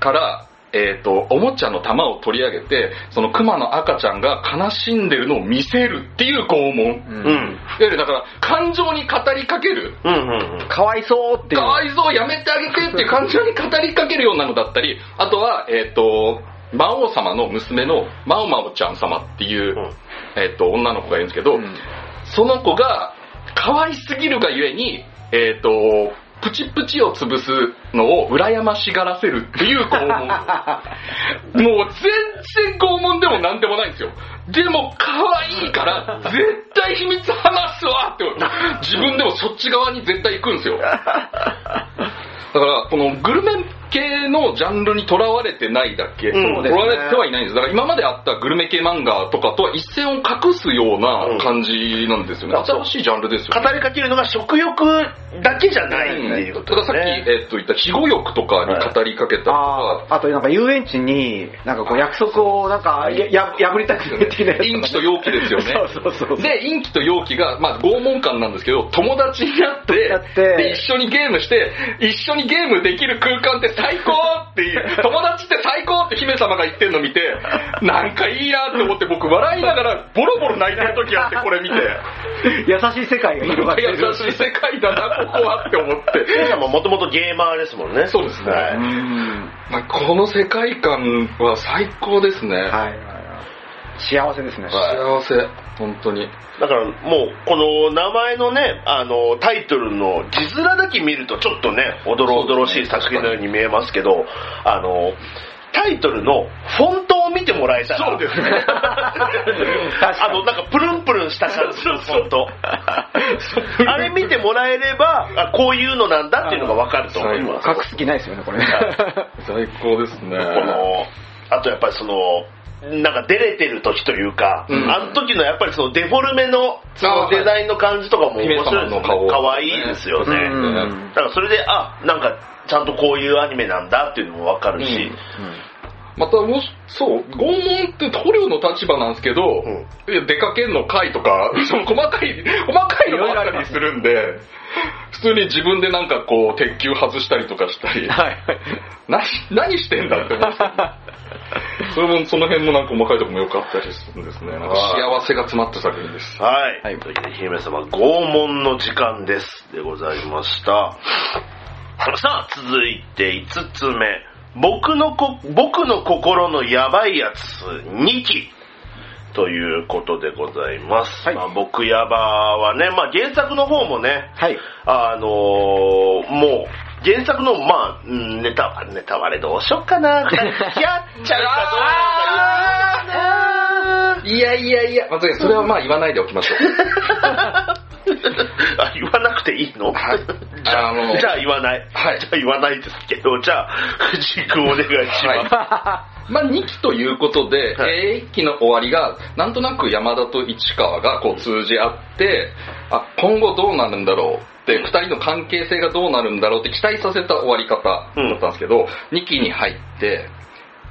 から、えっ、と、おもちゃの玉を取り上げて、その熊の赤ちゃんが悲しんでるのを見せるっていう拷問。いわうん。ゆるだから、感情に語りかける。うんうんうん。かわいそうっていう。かわいそう、やめてあげてっていう感情に語りかけるようなのだったり、あとは、えっ、と、魔王様の娘のマオマオちゃん様っていう、うんえっ、と、女の子がいるんですけど、うんその子が可愛すぎるがゆえに、えっ、と、プチプチを潰すのを羨ましがらせるっていう拷問。もう全然拷問でもなんでもないんですよ。でも可愛いから絶対秘密話すわって自分でもそっち側に絶対行くんですよ。だから、このグルメ系のジャンルにとらわれてないだけ、うんとらわれてはいないんです。だから今まであったグルメ系漫画とかとは一線を画すような感じなんですよね。うん新しいジャンルですよね。語りかけるのが食欲だけじゃないっていうこだからさっき、とですね。えっと言った肥後欲とかに語りかけたりとか、ああとなんか遊園地に、なんかこう約束をなんかやや破りたくない陰気と陽気ですよね。そうそうそう。で、陰気と陽気が、まあ、拷問感なんですけど、友達になって、やってで、一緒にゲームして、一緒にゲームできる空間って最高っていう、友達って最高って姫様が言ってんの見て、なんかいいなって思って僕笑いながらボロボロ泣いてる時あって、これ見て。優しい世界が広がってる。優しい世界だな、ここはって思って。ケイさんももともとゲーマーですもんね。そうですねまあ、この世界観は最高ですね。はい。幸せですね。幸せ、本当に。だからもう、この名前のね、あの、タイトルの字面だけ見るとちょっとね、おどろおどろしい作品のように見えますけど、あの、タイトルのフォントを見てもらえたら。そうですね。あの、なんかプルンプルンした感じのフォント。あれ見てもらえれば、あこういうのなんだっていうのがわかると思います。隠す気ないですよね、これね。最高ですね。この、あとやっぱりその、なんか出れてる時というか、うん。あの時のやっぱりそのデフォルメのそのデザインの感じとかも面白いの顔ね。可愛いですよね。うん。だからそれで、あ、なんかちゃんとこういうアニメなんだっていうのもわかるし、またもし、そう、拷問って捕虜の立場なんですけど、ん。いや出かけんの会とか、そ の細かい、細かいのもあったりするんで、普通に自分でなんかこう、鉄球外したりとかしたり、はい。な何してんだって思って。それも、その辺もなんか細かいところも良かったりするんですね。なんか幸せが詰まった作品です。はい。はいという姫様、拷問の時間です。でございました。さあ、続いて5つ目。僕のこ、僕の心のやばいやつ2期。ということでございます。はいまあ、僕やばはね、まあ原作の方もね、はい。あのーもう、原作の、まあ、うんネタ、ネタバレどうしよっかな。やっちゃうかどうかいやいやいや、まずそれはまあ言わないでおきましょう。あ、言わなくていいの、じゃあ、あのじゃあ言わない。はい。じゃあ言わないですけど、じゃあ、藤井君お願いします。まあ、2期ということで、はい。えー1期の終わりが、なんとなく山田と市川がこう通じ合って、あ、今後どうなるんだろうって、2人の関係性がどうなるんだろうって期待させた終わり方だったんですけど、2期に入って、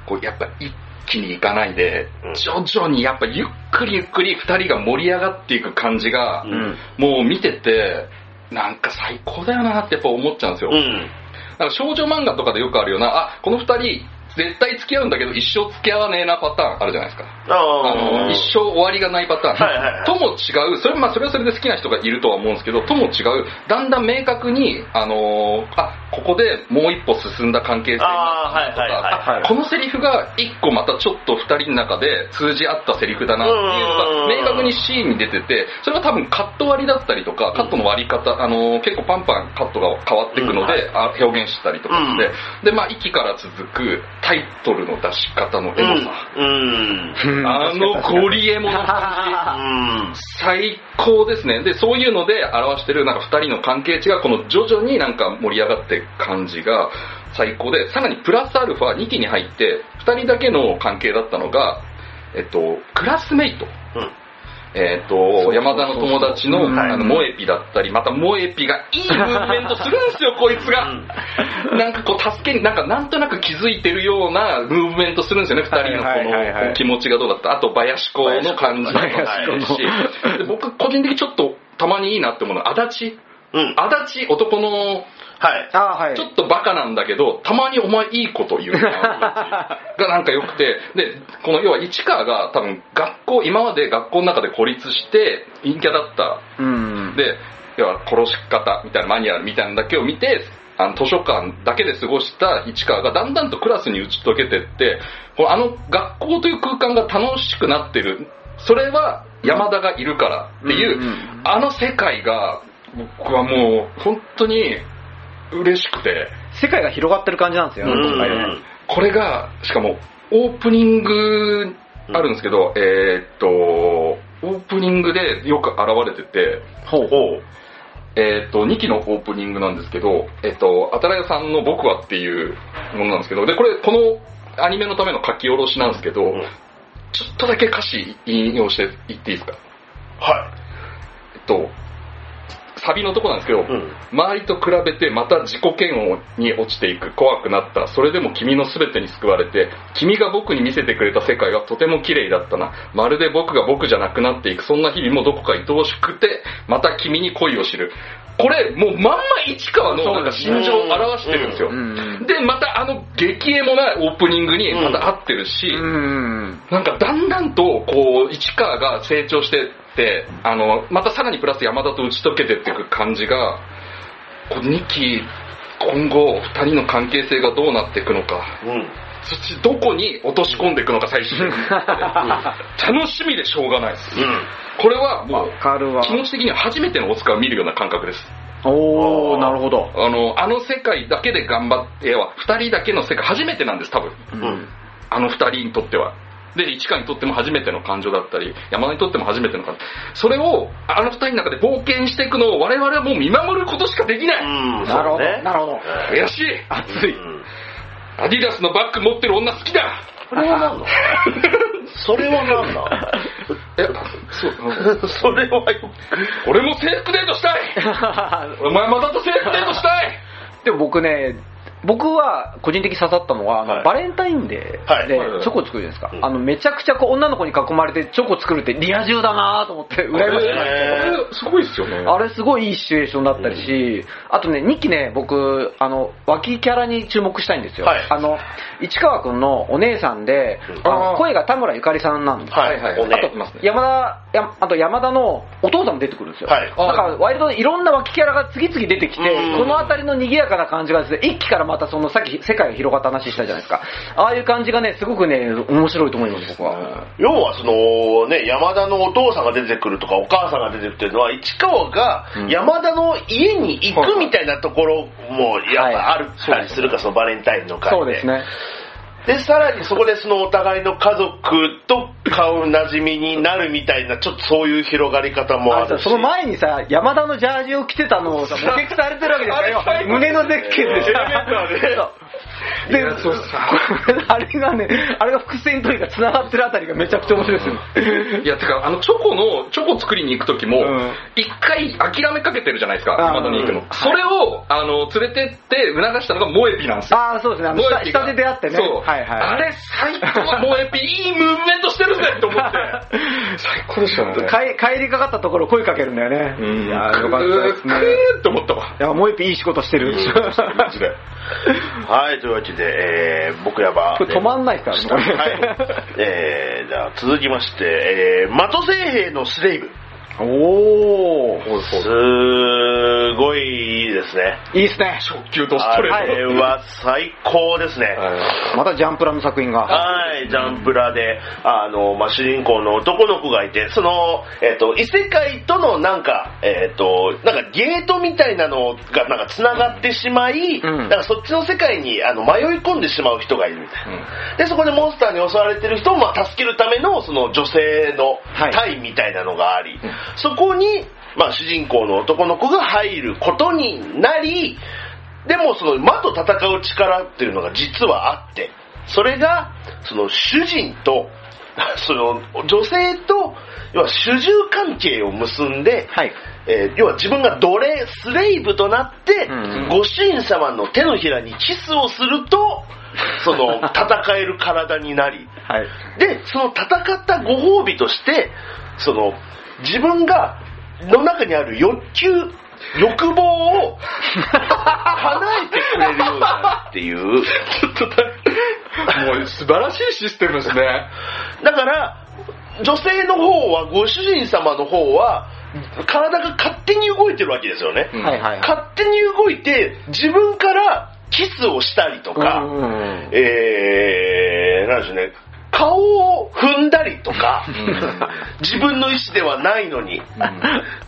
こうやっぱ一気にいかないでうん、徐々にやっぱゆっくりゆっくり2人が盛り上がっていく感じが、うんもう見てて、なんか最高だよなってやっぱ思っちゃうんですよ。うん。なんか少女漫画とかでよくあるような、あ、この二人、絶対付き合うんだけど一生付き合わねえなパターンあるじゃないですか。ああの、一生終わりがないパターン。はいはいはい。とも違う、それまあそれはそれで好きな人がいるとは思うんですけど、とも違う、だんだん明確に、あのーあ、ここでもう一歩進んだ関係性にいはいはいか、あこのセリフが一個またちょっと二人の中で通じ合ったセリフだなっていうのが明確にシーンに出てて、それは多分カット割りだったりとか、カットの割り方、あのー結構パンパンカットが変わっていくので、あ表現したりとかして、で、まあ、息から続くタイトルの出し方のエモさ。うん。あのゴリエモのうん。最高ですね。で、そういうので表してるなんか二人の関係値がこの徐々になんか盛り上がっていく感じが最高で、さらにプラスアルファ2期に入って二人だけの関係だったのが、えっと、クラスメイト。うんえっ、と、山田の友達の、うんあの、モエピだったり、またモエピがいいムーブメントするんですよ、こいつが。なんかこう、助けに、なんかなんとなく気づいてるようなムーブメントするんですよね、二人のこの気持ちがどうだった。あと、バヤシコの感じもあるし僕、個人的にちょっとたまにいいなって思うのは、足立。うん。足立、男のはい。あはいちょっとバカなんだけど、たまにお前いいこと言うなが なんか良くて、で、この要は市川が多分学校、今まで学校の中で孤立して陰キャだった。うんで、要は殺し方みたいなマニュアルみたいなのだけを見て、あの図書館だけで過ごした市川がだんだんとクラスに打ち解けてって、このあの学校という空間が楽しくなってる。それは山田がいるからっていう、うんうんあの世界が僕はもう本当に嬉しくて、世界が広がってる感じなんですよね、うん。今回ねこれが、しかも、オープニングあるんですけど、えーっと、オープニングでよく現れてて、ほう。ほう。えーっと、2期のオープニングなんですけど、えーっと、あたらやさんの僕はっていうものなんですけど、で、これ、このアニメのための書き下ろしなんですけど、ん。ちょっとだけ歌詞引用して言っていいですか？はえっと、サビのとこなんですけど、い。うん。周りと比べてまた自己嫌悪に落ちていく怖くなった。それでも君の全てに救われて君が僕に見せてくれた世界はとても綺麗だったな。まるで僕が僕じゃなくなっていく。そんな日々もどこか愛おしくてまた君に恋を知る。これもうまんま市川のなんか心情を表してるんですよ、うんでまたあの激エモなオープニングにまた合ってるし、うん。なんかだんだんとこう市川が成長してってあのまたさらにプラス山田と打ち解けてっていく感じがこう2期今後2人の関係性がどうなっていくのか。うん。そっちどこに落とし込んでいくのか最終的に。楽しみでしょうがないです。うん。これはもう気持ち的には初めての大塚を見るような感覚です。おおなるほど。あのあの世界だけで頑張っては2人だけの世界初めてなんです多分。うん。あの二人にとっては。で、市川にとっても初めての感情だったり、山田にとっても初めての感情。それを、あの二人の中で冒険していくのを我々はもう見守ることしかできない。うん。なるほどなるほど悔しい。熱いうんアディダスのバッグ持ってる女好きだ。それは何だ それは何だ？え、そう、それはよ俺も制服デートしたい お前またと制服デートしたいでも僕ね僕は個人的に刺さったのは、あのはい。バレンタインデはい。ーでチョコ作るじゃないですか、うん。あのめちゃくちゃこう女の子に囲まれてチョコ作るってリア充だなと思って羨ましくなって、へあれ、すごいっすよね。あれすごいいいシチュエーションだったりし、あとね、2期ね、僕、あの、脇キャラに注目したいんですよ。はい。あの、市川くんのお姉さんで、うん。あのあー。声が田村ゆかりさんなんです。はいはいはい。おねあと、山田、やあと山田のお父さんも出てくるんですよ。はいだから、割といろんな脇キャラが次々出てきて、うんこの辺りの賑やかな感じがですね、一期からまたその、さっき世界が広がった話したじゃないですか。ああいう感じがね、すごくね、面白いと思います、僕は。要はそのね、山田のお父さんが出てくるとかお母さんが出てくるっていうのは、市川がうん山田の家に行くみたいなところもやっぱあるったりするか、そのバレンタインの会で。そうですね。で、さらにそこでそのお互いの家族と顔なじみになるみたいな、ちょっとそういう広がり方もあるし。その前にさ、山田のジャージを着てたのをさ、目撃されてるわけですよ。胸のゼッケンでさ。エレベーターでそうあれがね、あれが伏線というか繋がってるあたりがめちゃくちゃ面白いですよね。いや、てか、あの、チョコの、チョコ作りに行く時もうん、一、回諦めかけてるじゃないですか、あー山田に行くの。うんそれを、あの、連れてって促したのがモエピなんですよ。ああ、そうですね。あの下下で出会ってね。そう。はいはい。あれ、最高、モエピ、いいムーブメントしてるぜと思って。最高でしたね。帰帰りかかったところ声かけるんだよね。うん。いやーよかったですね。くーって思ったわ。いや、もう一品いい仕事してる。マジで。はい、というわけで、えー、僕やば。止まんないからね。はい。えー、じゃあ続きまして、えー、的製兵のスレイブ。おー。すごいいいですね。いいっすね。直球とストレあート。れは最高ですね。またジャンプラの作品が。はい、ジャンプラで、あの、まあ、主人公の男の子がいて、その、えっ、と、異世界とのなんか、えっ、と、なんかゲートみたいなのがなんか繋がってしまい、うんなんかそっちの世界にあの迷い込んでしまう人がいるみたいな。で、そこでモンスターに襲われてる人を、まあ、助けるための、その女性のはい隊みたいなのがあり、そこに、まあ、主人公の男の子が入ることになり、でもその魔と戦う力っていうのが実はあって、それが、その主人と その、女性と、要は主従関係を結んで、はい。えー要は自分が奴隷、スレイブとなって、うんうんご主人様の手のひらにキスをすると、その、戦える体になり、はい。で、その戦ったご褒美として、その、自分が、の中にある欲求、欲望を、叶えてくれるようになるっていう。ちょっとだもう素晴らしいシステムですね。だから、女性の方は、ご主人様の方は、体が勝手に動いてるわけですよね。うんはいはい。勝手に動いて、自分からキスをしたりとか、うんうんうんえー、なんでしょうね、顔を踏んだりとか、自分の意思ではないのに、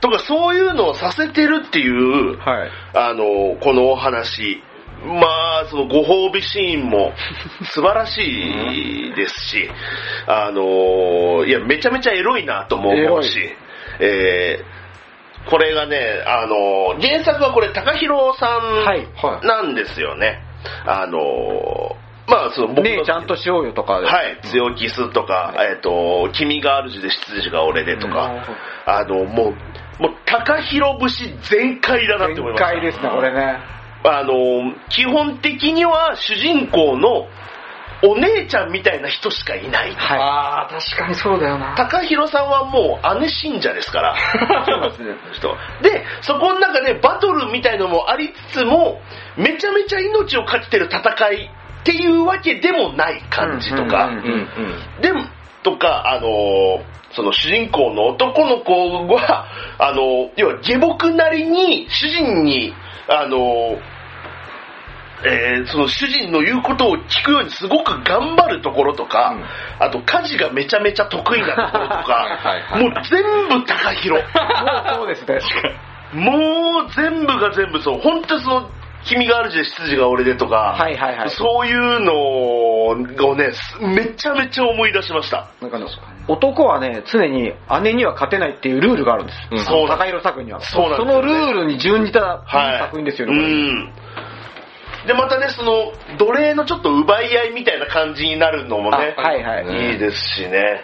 とかそういうのをさせてるっていう、はい。あの、このお話。まあ、そのご褒美シーンも 素晴らしいですし、あの、いや、めちゃめちゃエロいなとも思うし、えーこれがね、あの、原作はこれ、高弘さはいはいんなんですよね。あの、まあ、その僕のねえ、ちゃんとしようよとか。はい、強キスとか、えっ、と、君が主で執事が俺でとか、あの、もう、もう、高広節全開だなって思いました。全開ですね、これね。あの、基本的には主人公のお姉ちゃんみたいな人しかいない。はい。ああ、確かにそうだよな。高弘さんはもう姉信者ですから。そうですね。人 で、そこの中でバトルみたいのもありつつも、めちゃめちゃ命をかけてる戦いっていうわけでもない感じとか、うんうんうんでも、とか、あの、その主人公の男の子は、あの、要は下僕なりに主人に、あの、えーその主人の言うことを聞くようにすごく頑張るところとか、あと家事がめちゃめちゃ得意なところと はいかはい、もう全部高広。も うそうですね。もう全部が全部そう、本当にその、君が主で執事が俺でとか、はいはいはいそういうのをね、すめちゃめちゃ思い出しました。なんかね、男はね、常に姉には勝てないっていうルールがあるんです。うんそう高弘作品には。そうなんですそのルールに準じたはい。作品ですようね、これん。で、またね、その、奴隷のちょっと奪い合いみたいな感じになるのもね、あはいはいいいですしね。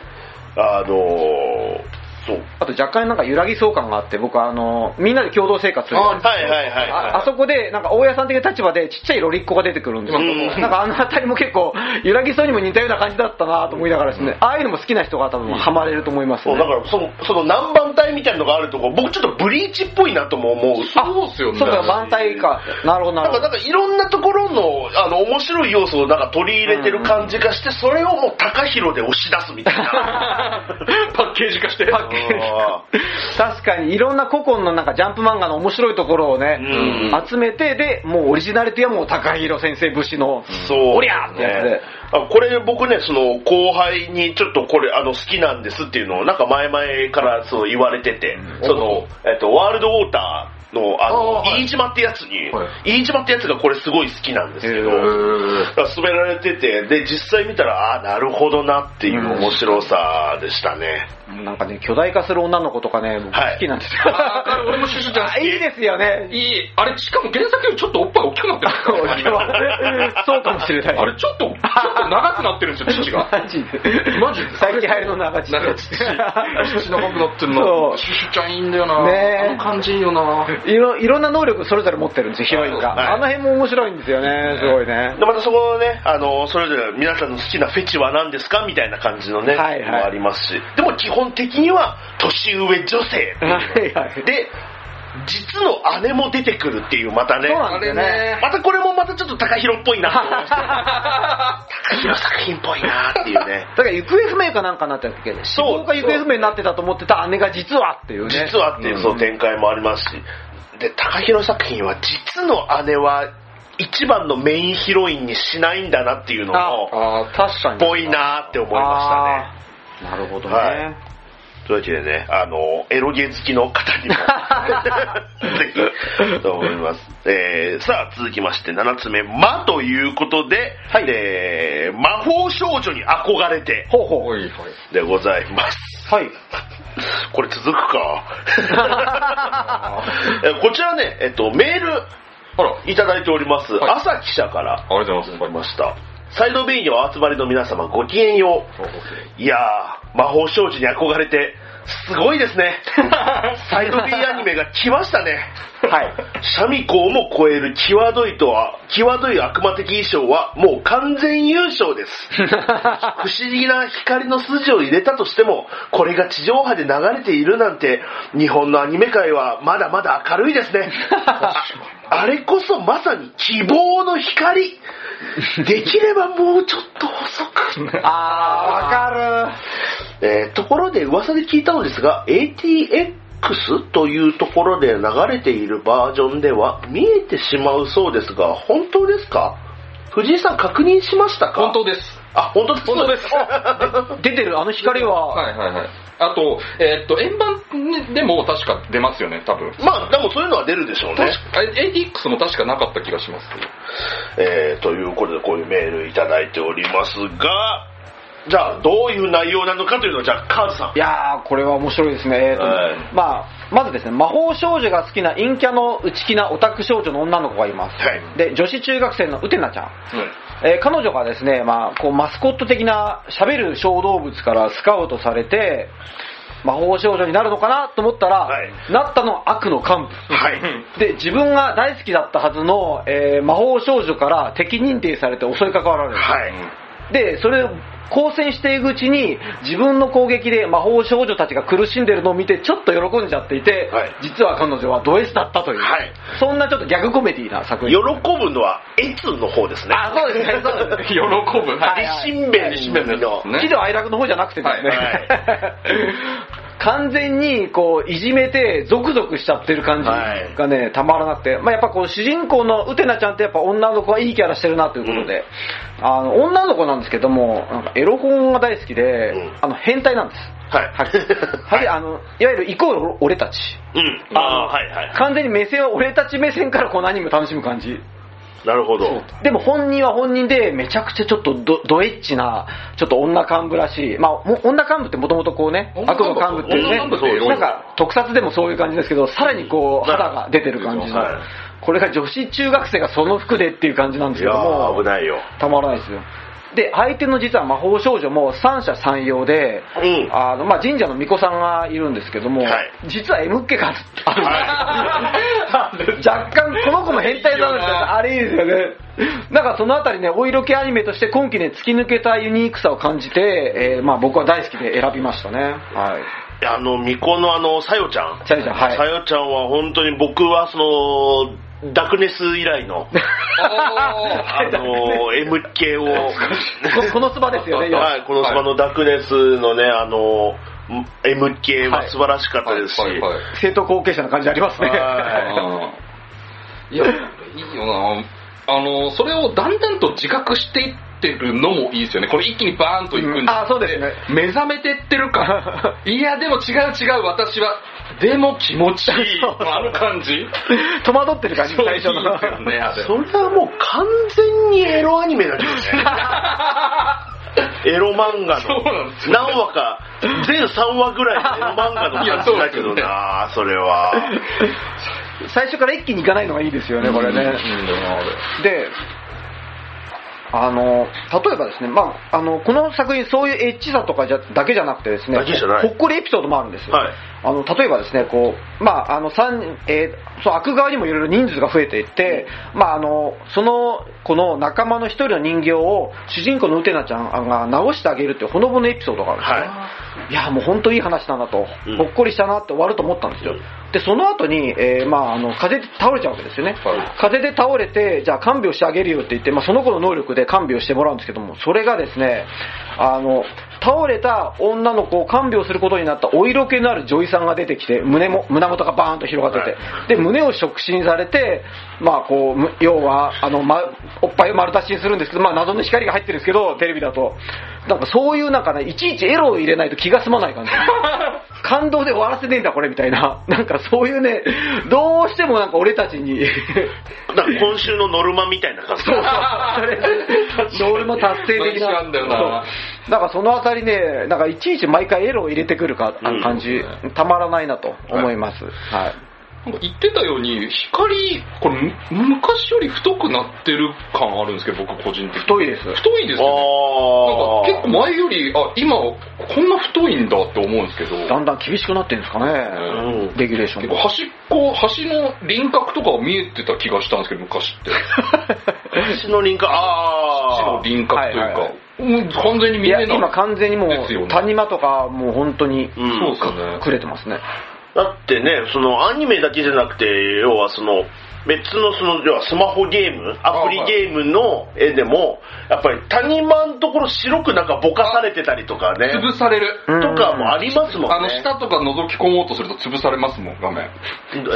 あのそう。あと若干なんか揺らぎそう感があって、僕はあの、みんなで共同生活するじゃないですかはいはいはい、はい。ああそこで、なんか大家さん的な立場でちっちゃいロリッコが出てくるんですよ。うんなんかあの辺りも結構、揺らぎそうにも似たような感じだったなと思いながらですね、ああいうのも好きな人が多分ハマれると思いますね。そうだからその、その南蛮体みたいなのがあるとこ、僕ちょっとブリーチっぽいなとも思う。そうっすよね。そうか、満体か。なるほど、ななんか、るほど。なんかいろんなところの、あの、面白い要素をなんか取り入れてる感じがして、それをもう高広で押し出すみたいな。パッケージ化して。パッケージ 確かにいろんな古今のなんかジャンプ漫画の面白いところをね、うん。集めて、で、もうオリジナリティはもう高弘先生節の、そう、おりゃーってやつで。あこれ僕ね、その後輩にちょっとこれあの好きなんですっていうのをなんか前々からそう言われてて、その、えっと、ワールドウォーターのあの、飯島ってやつに、は飯島ってやつがこれすごい好きなんですけど、だから勧められてて、で、実際見たら、ああ、なるほどなっていう面白さでしたね。なんかね、巨大化する女の子とかね、僕はい好きなんですよ。あー俺もシュシュちゃん好きあいいですよね。いい。あれ、しかも原作よりちょっとおっぱい大きくなってるんですよアニメそうかもしれない。あれ、ちょっと、ちょっと長くなってるんですよ、父が。マジで。マジで最近流行りの長乳。長父。父長くなってるその。うシュシュちゃんいいんだよな。ねえあの感じいいよな。いろいろんな能力それぞれ持ってるんですよ、ヒロインが。はいあの辺も面白いんですよね、すごいね。で、またそこのね、あの、それぞれ皆さんの好きなフェチは何ですか？みたいな感じのね、はいはいもありますし。でも基本的には、年上女性はいはい。で、実の姉も出てくるっていう、またね。そうなんですよね。またこれもまたちょっと高弘っぽいなと思いました。高弘作品っぽいなっていうね。だから行方不明かなんかになってたっけ死亡が行方不明になってたと思ってた姉が実はっていうね。実はっていうそう展開もありますし。で、高弘作品は実の姉は一番のメインヒロインにしないんだなっていうのも、ああ、確かに。ぽいなって思いましたね。なるほどね。はいというわけでね、あの、エロゲ好きの方にも、ぜひ、と思います。えー、さあ、続きまして、7つ目、魔ということで、はいえー魔法少女に憧れて、ほうほう。でございます。はい。これ続くか？えこちらね、えっと、メールいただいております。はい朝記者からありがとうございます。いました。サイド B にお集まりの皆様ごきげんよう。いやー、魔法少女に憧れて、すごいですね。サイド B アニメが来ましたね。はい。シャミ子をも超える際どいとは、際どい悪魔的衣装はもう完全優勝です。不思議な光の筋を入れたとしても、これが地上波で流れているなんて、日本のアニメ界はまだまだ明るいですね。あれこそまさに希望の光。できればもうちょっと細く。あー、わかえーところで噂で聞いたのですが、ATX というところで流れているバージョンでは見えてしまうそうですが、本当ですか？藤井さん確認しましたか？本当です。あ、本当です。本当です。る。出てる、あの光は、はいはいはい。あと、えーっと、円盤でも確か出ますよね、多分。まあ、でもそういうのは出るでしょうね。確か、え ATX も確かなかった気がします。えーということで、こういうメールいただいておりますが、じゃあ、どういう内容なのかというのを、じゃあ、カーズさん。いやー、これは面白いですね。えーとはいまあ、まずですね、魔法少女が好きな陰キャの内気なオタク少女の女の子がいます。はいで、女子中学生のウテナちゃん。えー彼女がですね、まあ、こうマスコット的な喋る小動物からスカウトされて、魔法少女になるのかなと思ったら、はいなったのは悪の幹部。はい。で、自分が大好きだったはずの、えー魔法少女から敵認定されて襲いかかられる。はい。で、それを交戦していくうちに、自分の攻撃で魔法少女たちが苦しんでるのを見て、ちょっと喜んじゃっていて、はい実は彼女はド S だったという、はいそんなちょっとギャグコメディな作喜品。ぶのは、エツの方ですね。あ、そうですね、そうですね。喜ぶ。はい。立身弁立身弁のやつね喜怒哀楽の方じゃなくてですね、はいは 完全にこういじめてゾクゾクしちゃってる感じがね、たまらなくて、まあ、やっぱこう主人公のウテナちゃんってやっぱ女の子はいいキャラしてるなということで、あの女の子なんですけどもなんかエロ本が大好きで、うん。あの変態なんです。はい。ははい、あのいわゆるイコール俺たち。うん。あのあーはいはい。完全に目線は俺たち目線からこのアニメを楽しむ感じなるほど。でも本人は本人でめちゃくちゃちょっとドドエッチな、ちょっと女幹部らしい。まあ、も女幹部ってもともとこうね、悪女幹部の幹部っていうねなんか特撮でもそういう感じですけど、さらにこう肌が出てる感じのはい。これが女子中学生がその服でっていう感じなんですけどもー、危ないよ。たまらないですよ。で、相手の実は魔法少女も三者三様で、うんあの、まあ、神社の巫女さんがいるんですけども、はい実は M っ気があるんです、若干この子も変態なんですよ。あれいいですよね。なんかそのあたりね、お色気アニメとして今季ね、突き抜けたユニークさを感じて、えーまあ僕は大好きで選びましたね。はい。あの、巫女のあの、さよちゃん。さよちゃんはいさよちゃんは本当に僕はその、ダクネス以来の、あの、MK を、ここのスバですよね、は。い、このスマのダクネスのね、あの、MK は素晴らしかったですし、はいはいはい。生徒後継者な感じありますね。はい。いや、いいよな。あの、それをだんだんと自覚していってるのもいいですよね。これ一気にバーンといくんじゃなくてあそうですね目覚めてってるか。いや、でも違う違う、私は。でも気持ちいい。あの感じ。戸惑ってる感じ、最初の。ね、あれ。それはもう完全にエロアニメだけどね。エロ漫画のよ何話か、全3話ぐらいのエロ漫画の感じだけどな、それは。最初から一気にいかないのがいいですよね、これね。いいんだよな、あれ。で、あの、例えばですね、まあ、あの、この作品そういうエッチさとかじゃだけじゃなくてですね、だけじゃないほっこりエピソードもあるんですよ。はいあの、例えばですね、こう、まあ、あの、三、えーそう、悪側にもいろいろ人数が増えていって、まあ、あの、その、この仲間の一人の人形を、主人公のウテナちゃんが直してあげるっていうほのぼのエピソードがあるんですね。いや、もう本当いい話だなと、うんほっこりしたなって終わると思ったんですよ。で、その後に、えーまあ、あの、風邪で倒れちゃうわけですよね。はい風邪で倒れて、じゃあ看病してあげるよって言って、まあ、その子の能力で看病してもらうんですけども、それがですね、あの、倒れた女の子を看病することになったお色気のある女医さんが出てきて、胸も、胸元がバーンと広がってて、で、胸を触診されて、まあ、こうむ、要は、あの、ま、おっぱいを丸出しにするんですけど、まあ、謎の光が入ってるんですけど、テレビだと。なんかそういうなんかね、いちいちエロを入れないと気が済まない感じ。感動で終わらせねえんだこれみたいな。なんかそういうね、どうしてもなんか俺たちに、だ今週のノルマみたいな感じ。そうそう。ノルマ達成的な。なんだよななんかそのあたりね、なんかいちいち毎回エロを入れてくるか、あうん感じ、たまらないなと思います。はい。なんか言ってたように、光、これ、む昔より太くなってる感あるんですけど、僕個人的に。太いです。太いですよね。なんか結構あ前より、あ、今、こんな太いんだって思うんですけど、だんだん厳しくなってるんですかね。うんレギュレーションが。結構端っこ、端の輪郭とかは見えてた気がしたんですけど、昔って。橋の輪郭、あ端のあ。輪郭というか、はいはいはいうん完全に見えない。今完全にもう、谷間とか、もう本当に、うんそうですよね。くれてますね。だってね、そのアニメだけじゃなくて、要はその、別のその、要はスマホゲーム、アプリゲームの絵でも、やっぱり谷間のところ白くなんかぼかされてたりとかね、潰される。うんとかもありますもんね。あの、下とか覗き込もうとすると潰されますもん、画面。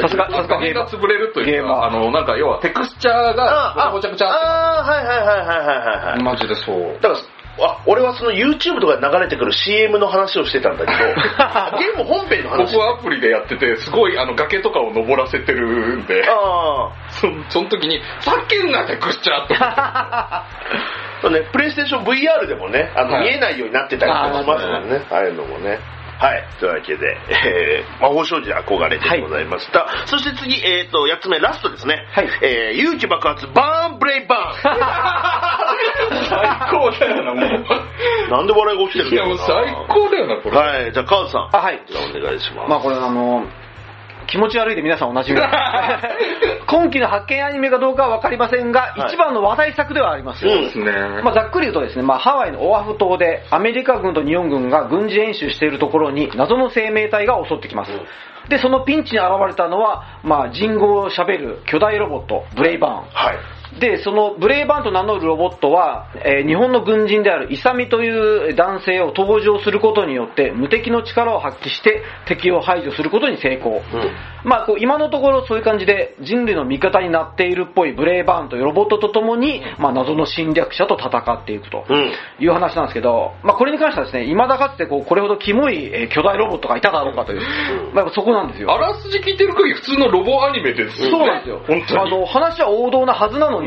さすが、さすがゲーム。潰れるというか、あの、なんか要はテクスチャーがごちゃごちゃごちゃってああ、はいはいはいはいはいはい。マジでそう。だから、あ俺はその YouTube とかで流れてくる CM の話をしてたんだけど、ゲーム本編の話。僕はアプリでやってて、すごいあの崖とかを登らせてるんで、あそその時に、叫んなテクスチャーって。あ、ね、プレイステーション VR でもね、あの、はい見えないようになってたりとかしますもんね。ああいうのもね。はい。というわけで、えー、魔法少女憧れでございました。そして次、えっ、と、8つ目、ラストですね。はいえー、勇気爆発、バーンブレイバ 最高だよな、もう。ーンなんで笑いが起きてるんいや、もう最高だよな、これ。はい。じゃあ、カウズさん。あ、はい。じゃあ、お願いします。まあこれあの、気持ち悪いで皆さんおなじみ 今期の発見アニメかどうかは分かりませんが、はい一番の話題作ではありますよ。うんですね。まあ、ざっくり言うとですね、まあ、ハワイのオアフ島でアメリカ軍と日本軍が軍事演習しているところに謎の生命体が襲ってきます。で、そのピンチに現れたのは、まあ、人語を喋る巨大ロボット、ブレイバーン。はい。で、そのブレイバーンと名乗るロボットは、えー日本の軍人であるイサミという男性を登場することによって無敵の力を発揮して敵を排除することに成功。うん。まあ、こう今のところそういう感じで人類の味方になっているっぽいブレイバーンというロボットと共に、まあ、謎の侵略者と戦っていくとうん。いう話なんですけど、まあ、これに関してはですね、未だかつてこうこれほどキモいえー巨大ロボットがいただろうかという、まあ、そこなんですよ。あらすじ聞いてる限り普通のロボアニメですよね。そうなんですよ。本当に。あの、話は王道なはずなの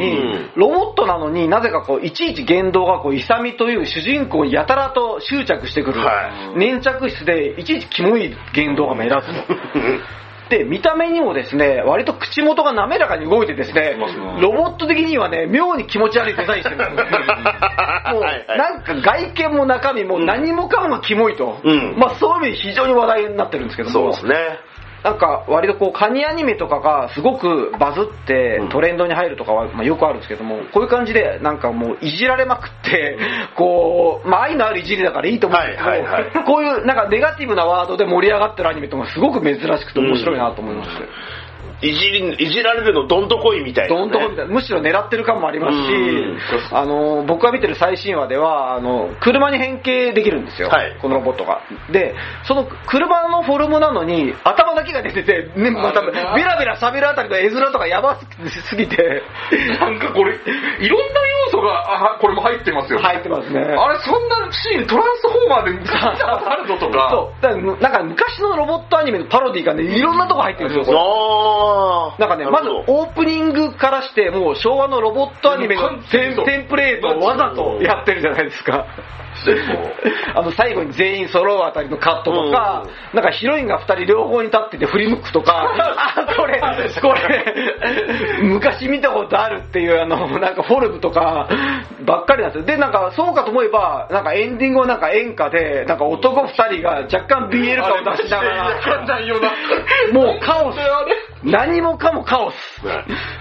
ロボットなのになぜかこう、いちいち言動がこう、イサミという主人公にやたらと執着してくる。は粘着質で、いちいちキモい言動が目立つと。で、見た目にもですね、割と口元が滑らかに動いてですねロボット的にはね、妙に気持ち悪いデザインしてる。もう、なんか外見も中身も何もかもがキモいと。うんまあそういう意味で非常に話題になってるんですけども。そうですね。なんか割とこうカニアニメとかがすごくバズってうん。トレンドに入るとかはまあよくあるんですけども、こういう感じでなんかもういじられまくって、こう、まあ愛のあるいじりだからいいと思うんですけど、はいはいはい。こういうなんかネガティブなワードで盛り上がってるアニメとかすごく珍しくて面白いなと思いまして。いじり、いじられるのどんとこいみたいな、ね。どんどんみたいな、むしろ狙ってる感もありますしうん、あの、僕が見てる最新話では、あの、車に変形できるんですよ。はいこのロボットが。で、その車のフォルムなのに、頭だけが出てて、ね、また、ベラベラ喋るあたりの絵面とかやばすぎて、なんかこれ、いろんな要素が、あ、これも入ってますよ。入ってますね。あれ、そんなシーン、トランスフォーマーで見たことあるぞとか。そう。だからなんか昔のロボットアニメのパロディがね、いろんなとこ入ってるんですよ。あーなんかね、まずオープニングからして、もう昭和のロボットアニメのテンプレートをわざとやってるじゃないですか。あの最後に全員揃うあたりのカットとか、なんかヒロインが2人両方に立ってて振り向くとか、あ、これ、これ、昔見たことあるっていうあの、なんかフォルムとかばっかりなんですよ。で、なんかそうかと思えば、なんかエンディングはなんか演歌で、なんか男2人が若干 BL 感を出しながら。もうカオス。何もかもカオス。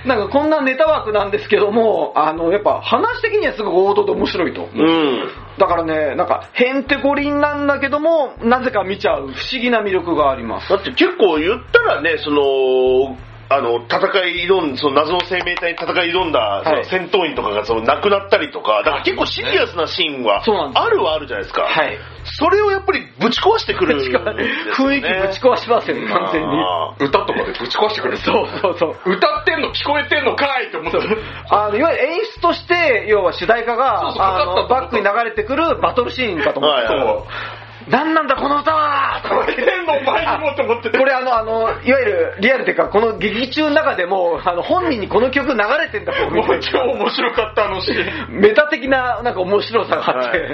なんかこんなネタ枠なんですけども、あの、やっぱ話的にはすごく王道で面白いと。うん。だからね、なんか、へんてこりんなんだけども、なぜか見ちゃう不思議な魅力があります。だって結構言ったらね、その、あの、戦い挑ん、その謎の生命体に戦い挑んだ、その戦闘員とかがその亡くなったりとか、だから結構シリアスなシーンはあるはあるじゃないですか。はい。それをやっぱりぶち壊してくるんですよね、雰囲気ぶち壊しますよね、完全に。歌とかでぶち壊してくれる。そうそうそう。歌ってんの聞こえてんのかいって思ってあの、いわゆる演出として、要は主題歌が、そうそうあの、かかったバックに流れてくるバトルシーンかと思って。はいはい何なんだこの歌はと思って天の前にもと思ってこれあの、あの、いわゆるリアルっていうか、この劇中の中でも、あの、本人にこの曲流れてんだもう超面白かったあのシーン。メタ的ななんか面白さがあって、は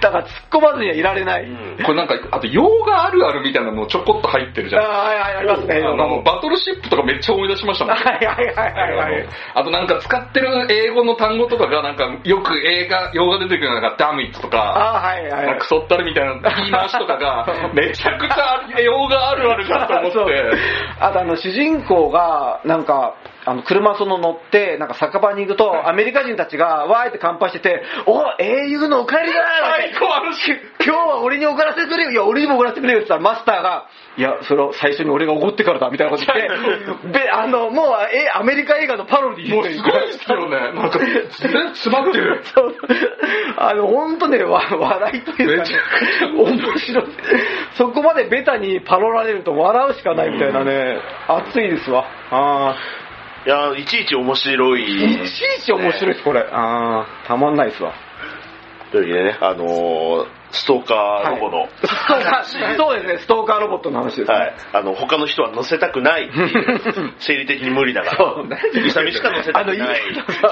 だから突っ込まずにはいられない。これなんか、あと洋画あるあるみたいなのもちょこっと入ってるじゃん。あはいはい、ありますね。あの、バトルシップとかめっちゃ思い出しましたもん。はいはいはいはいはい。あとなんか使ってる英語の単語とかがなんかよく映画、洋画出てくるなんかダミットとか、あはいはいはいなんかク。ソったるみたいな言い回しとかが めちゃくちゃ洋画あるあるだと思そうって。あとあの主人公がなんかあの車その乗ってなんか酒場に行くとアメリカ人たちがわーいって乾杯してて「お英雄のお帰りだ!」最高あのシーン今日は俺におごらせてくれよいや俺にもおごらせてくれよって言ったらマスターが「いやそれを最初に俺がおごってからだ」みたいなこと言って であのもうえアメリカ映画のパロディーもうすごいですよね。なんか、全然詰まってる。そうあの、本当ね、わ笑いというか、ね面白い。そこまでベタにパロられると笑うしかないみたいなね、熱いですわ。あいや、いちいち面白あ。い。いちいち面白いです、これ。ああ、たまんないですわ。というわけでね、あのーストーカーロボの、ストーカー、そうですね、ストーカーロボットの話ですね。はい、あの、他の人は乗せたくない。生理的に無理だから。イサミしか乗せたくない。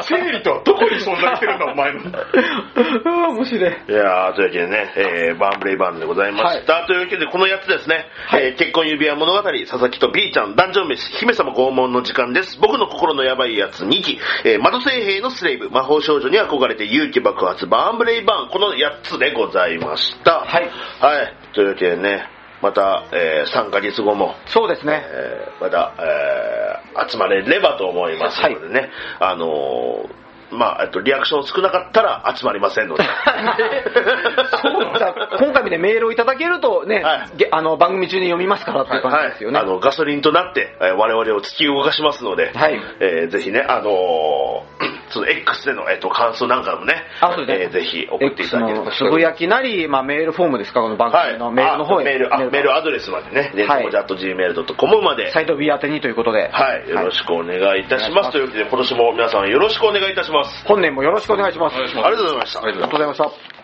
生理とはどこに存在してるんだ、お前の。ああ、面白い。いやーというわけでね、えー、バーンブレイバーンでございました。というわけで、このやつですね、えー結婚指輪物語、佐々木と B ちゃん、ダンジョン飯、姫様拷問の時間です。僕の心のヤバいやつ2期、えー、窓聖兵のスレイブ、魔法少女に憧れて勇気爆発、バーンブレイバーン、この8つでございました。はい。はい。というわけでね、また、えー、3ヶ月後も、そうですね。えーまた、えー集まれればと思いますのでね、あのーまあ、えっと、リアクション少なかったら集まりませんので。そうだ。今回もね、メールをいただけるとね、はい。げあの番組中に読みますからっていう感じですよね。はい、あのガソリンとなって、えー我々を突き動かしますので、はい。えーぜひね、あのー その X での、えっと感想なんかもね、あそうですね。えーぜひ送ってい X ただければ。のつぶやきなり、まあ、メールフォームですか、この番組のメールの方へ。あメールあメールアドレスまでね、電子文字 gmail.com まで、サイト B 宛てにということで。はい、よろしくお願いいたします。はいというわけで、今年も皆さんよろしくお願いいたします。本年もよろしくお願いします。ありがとうございました。ありがとうございました。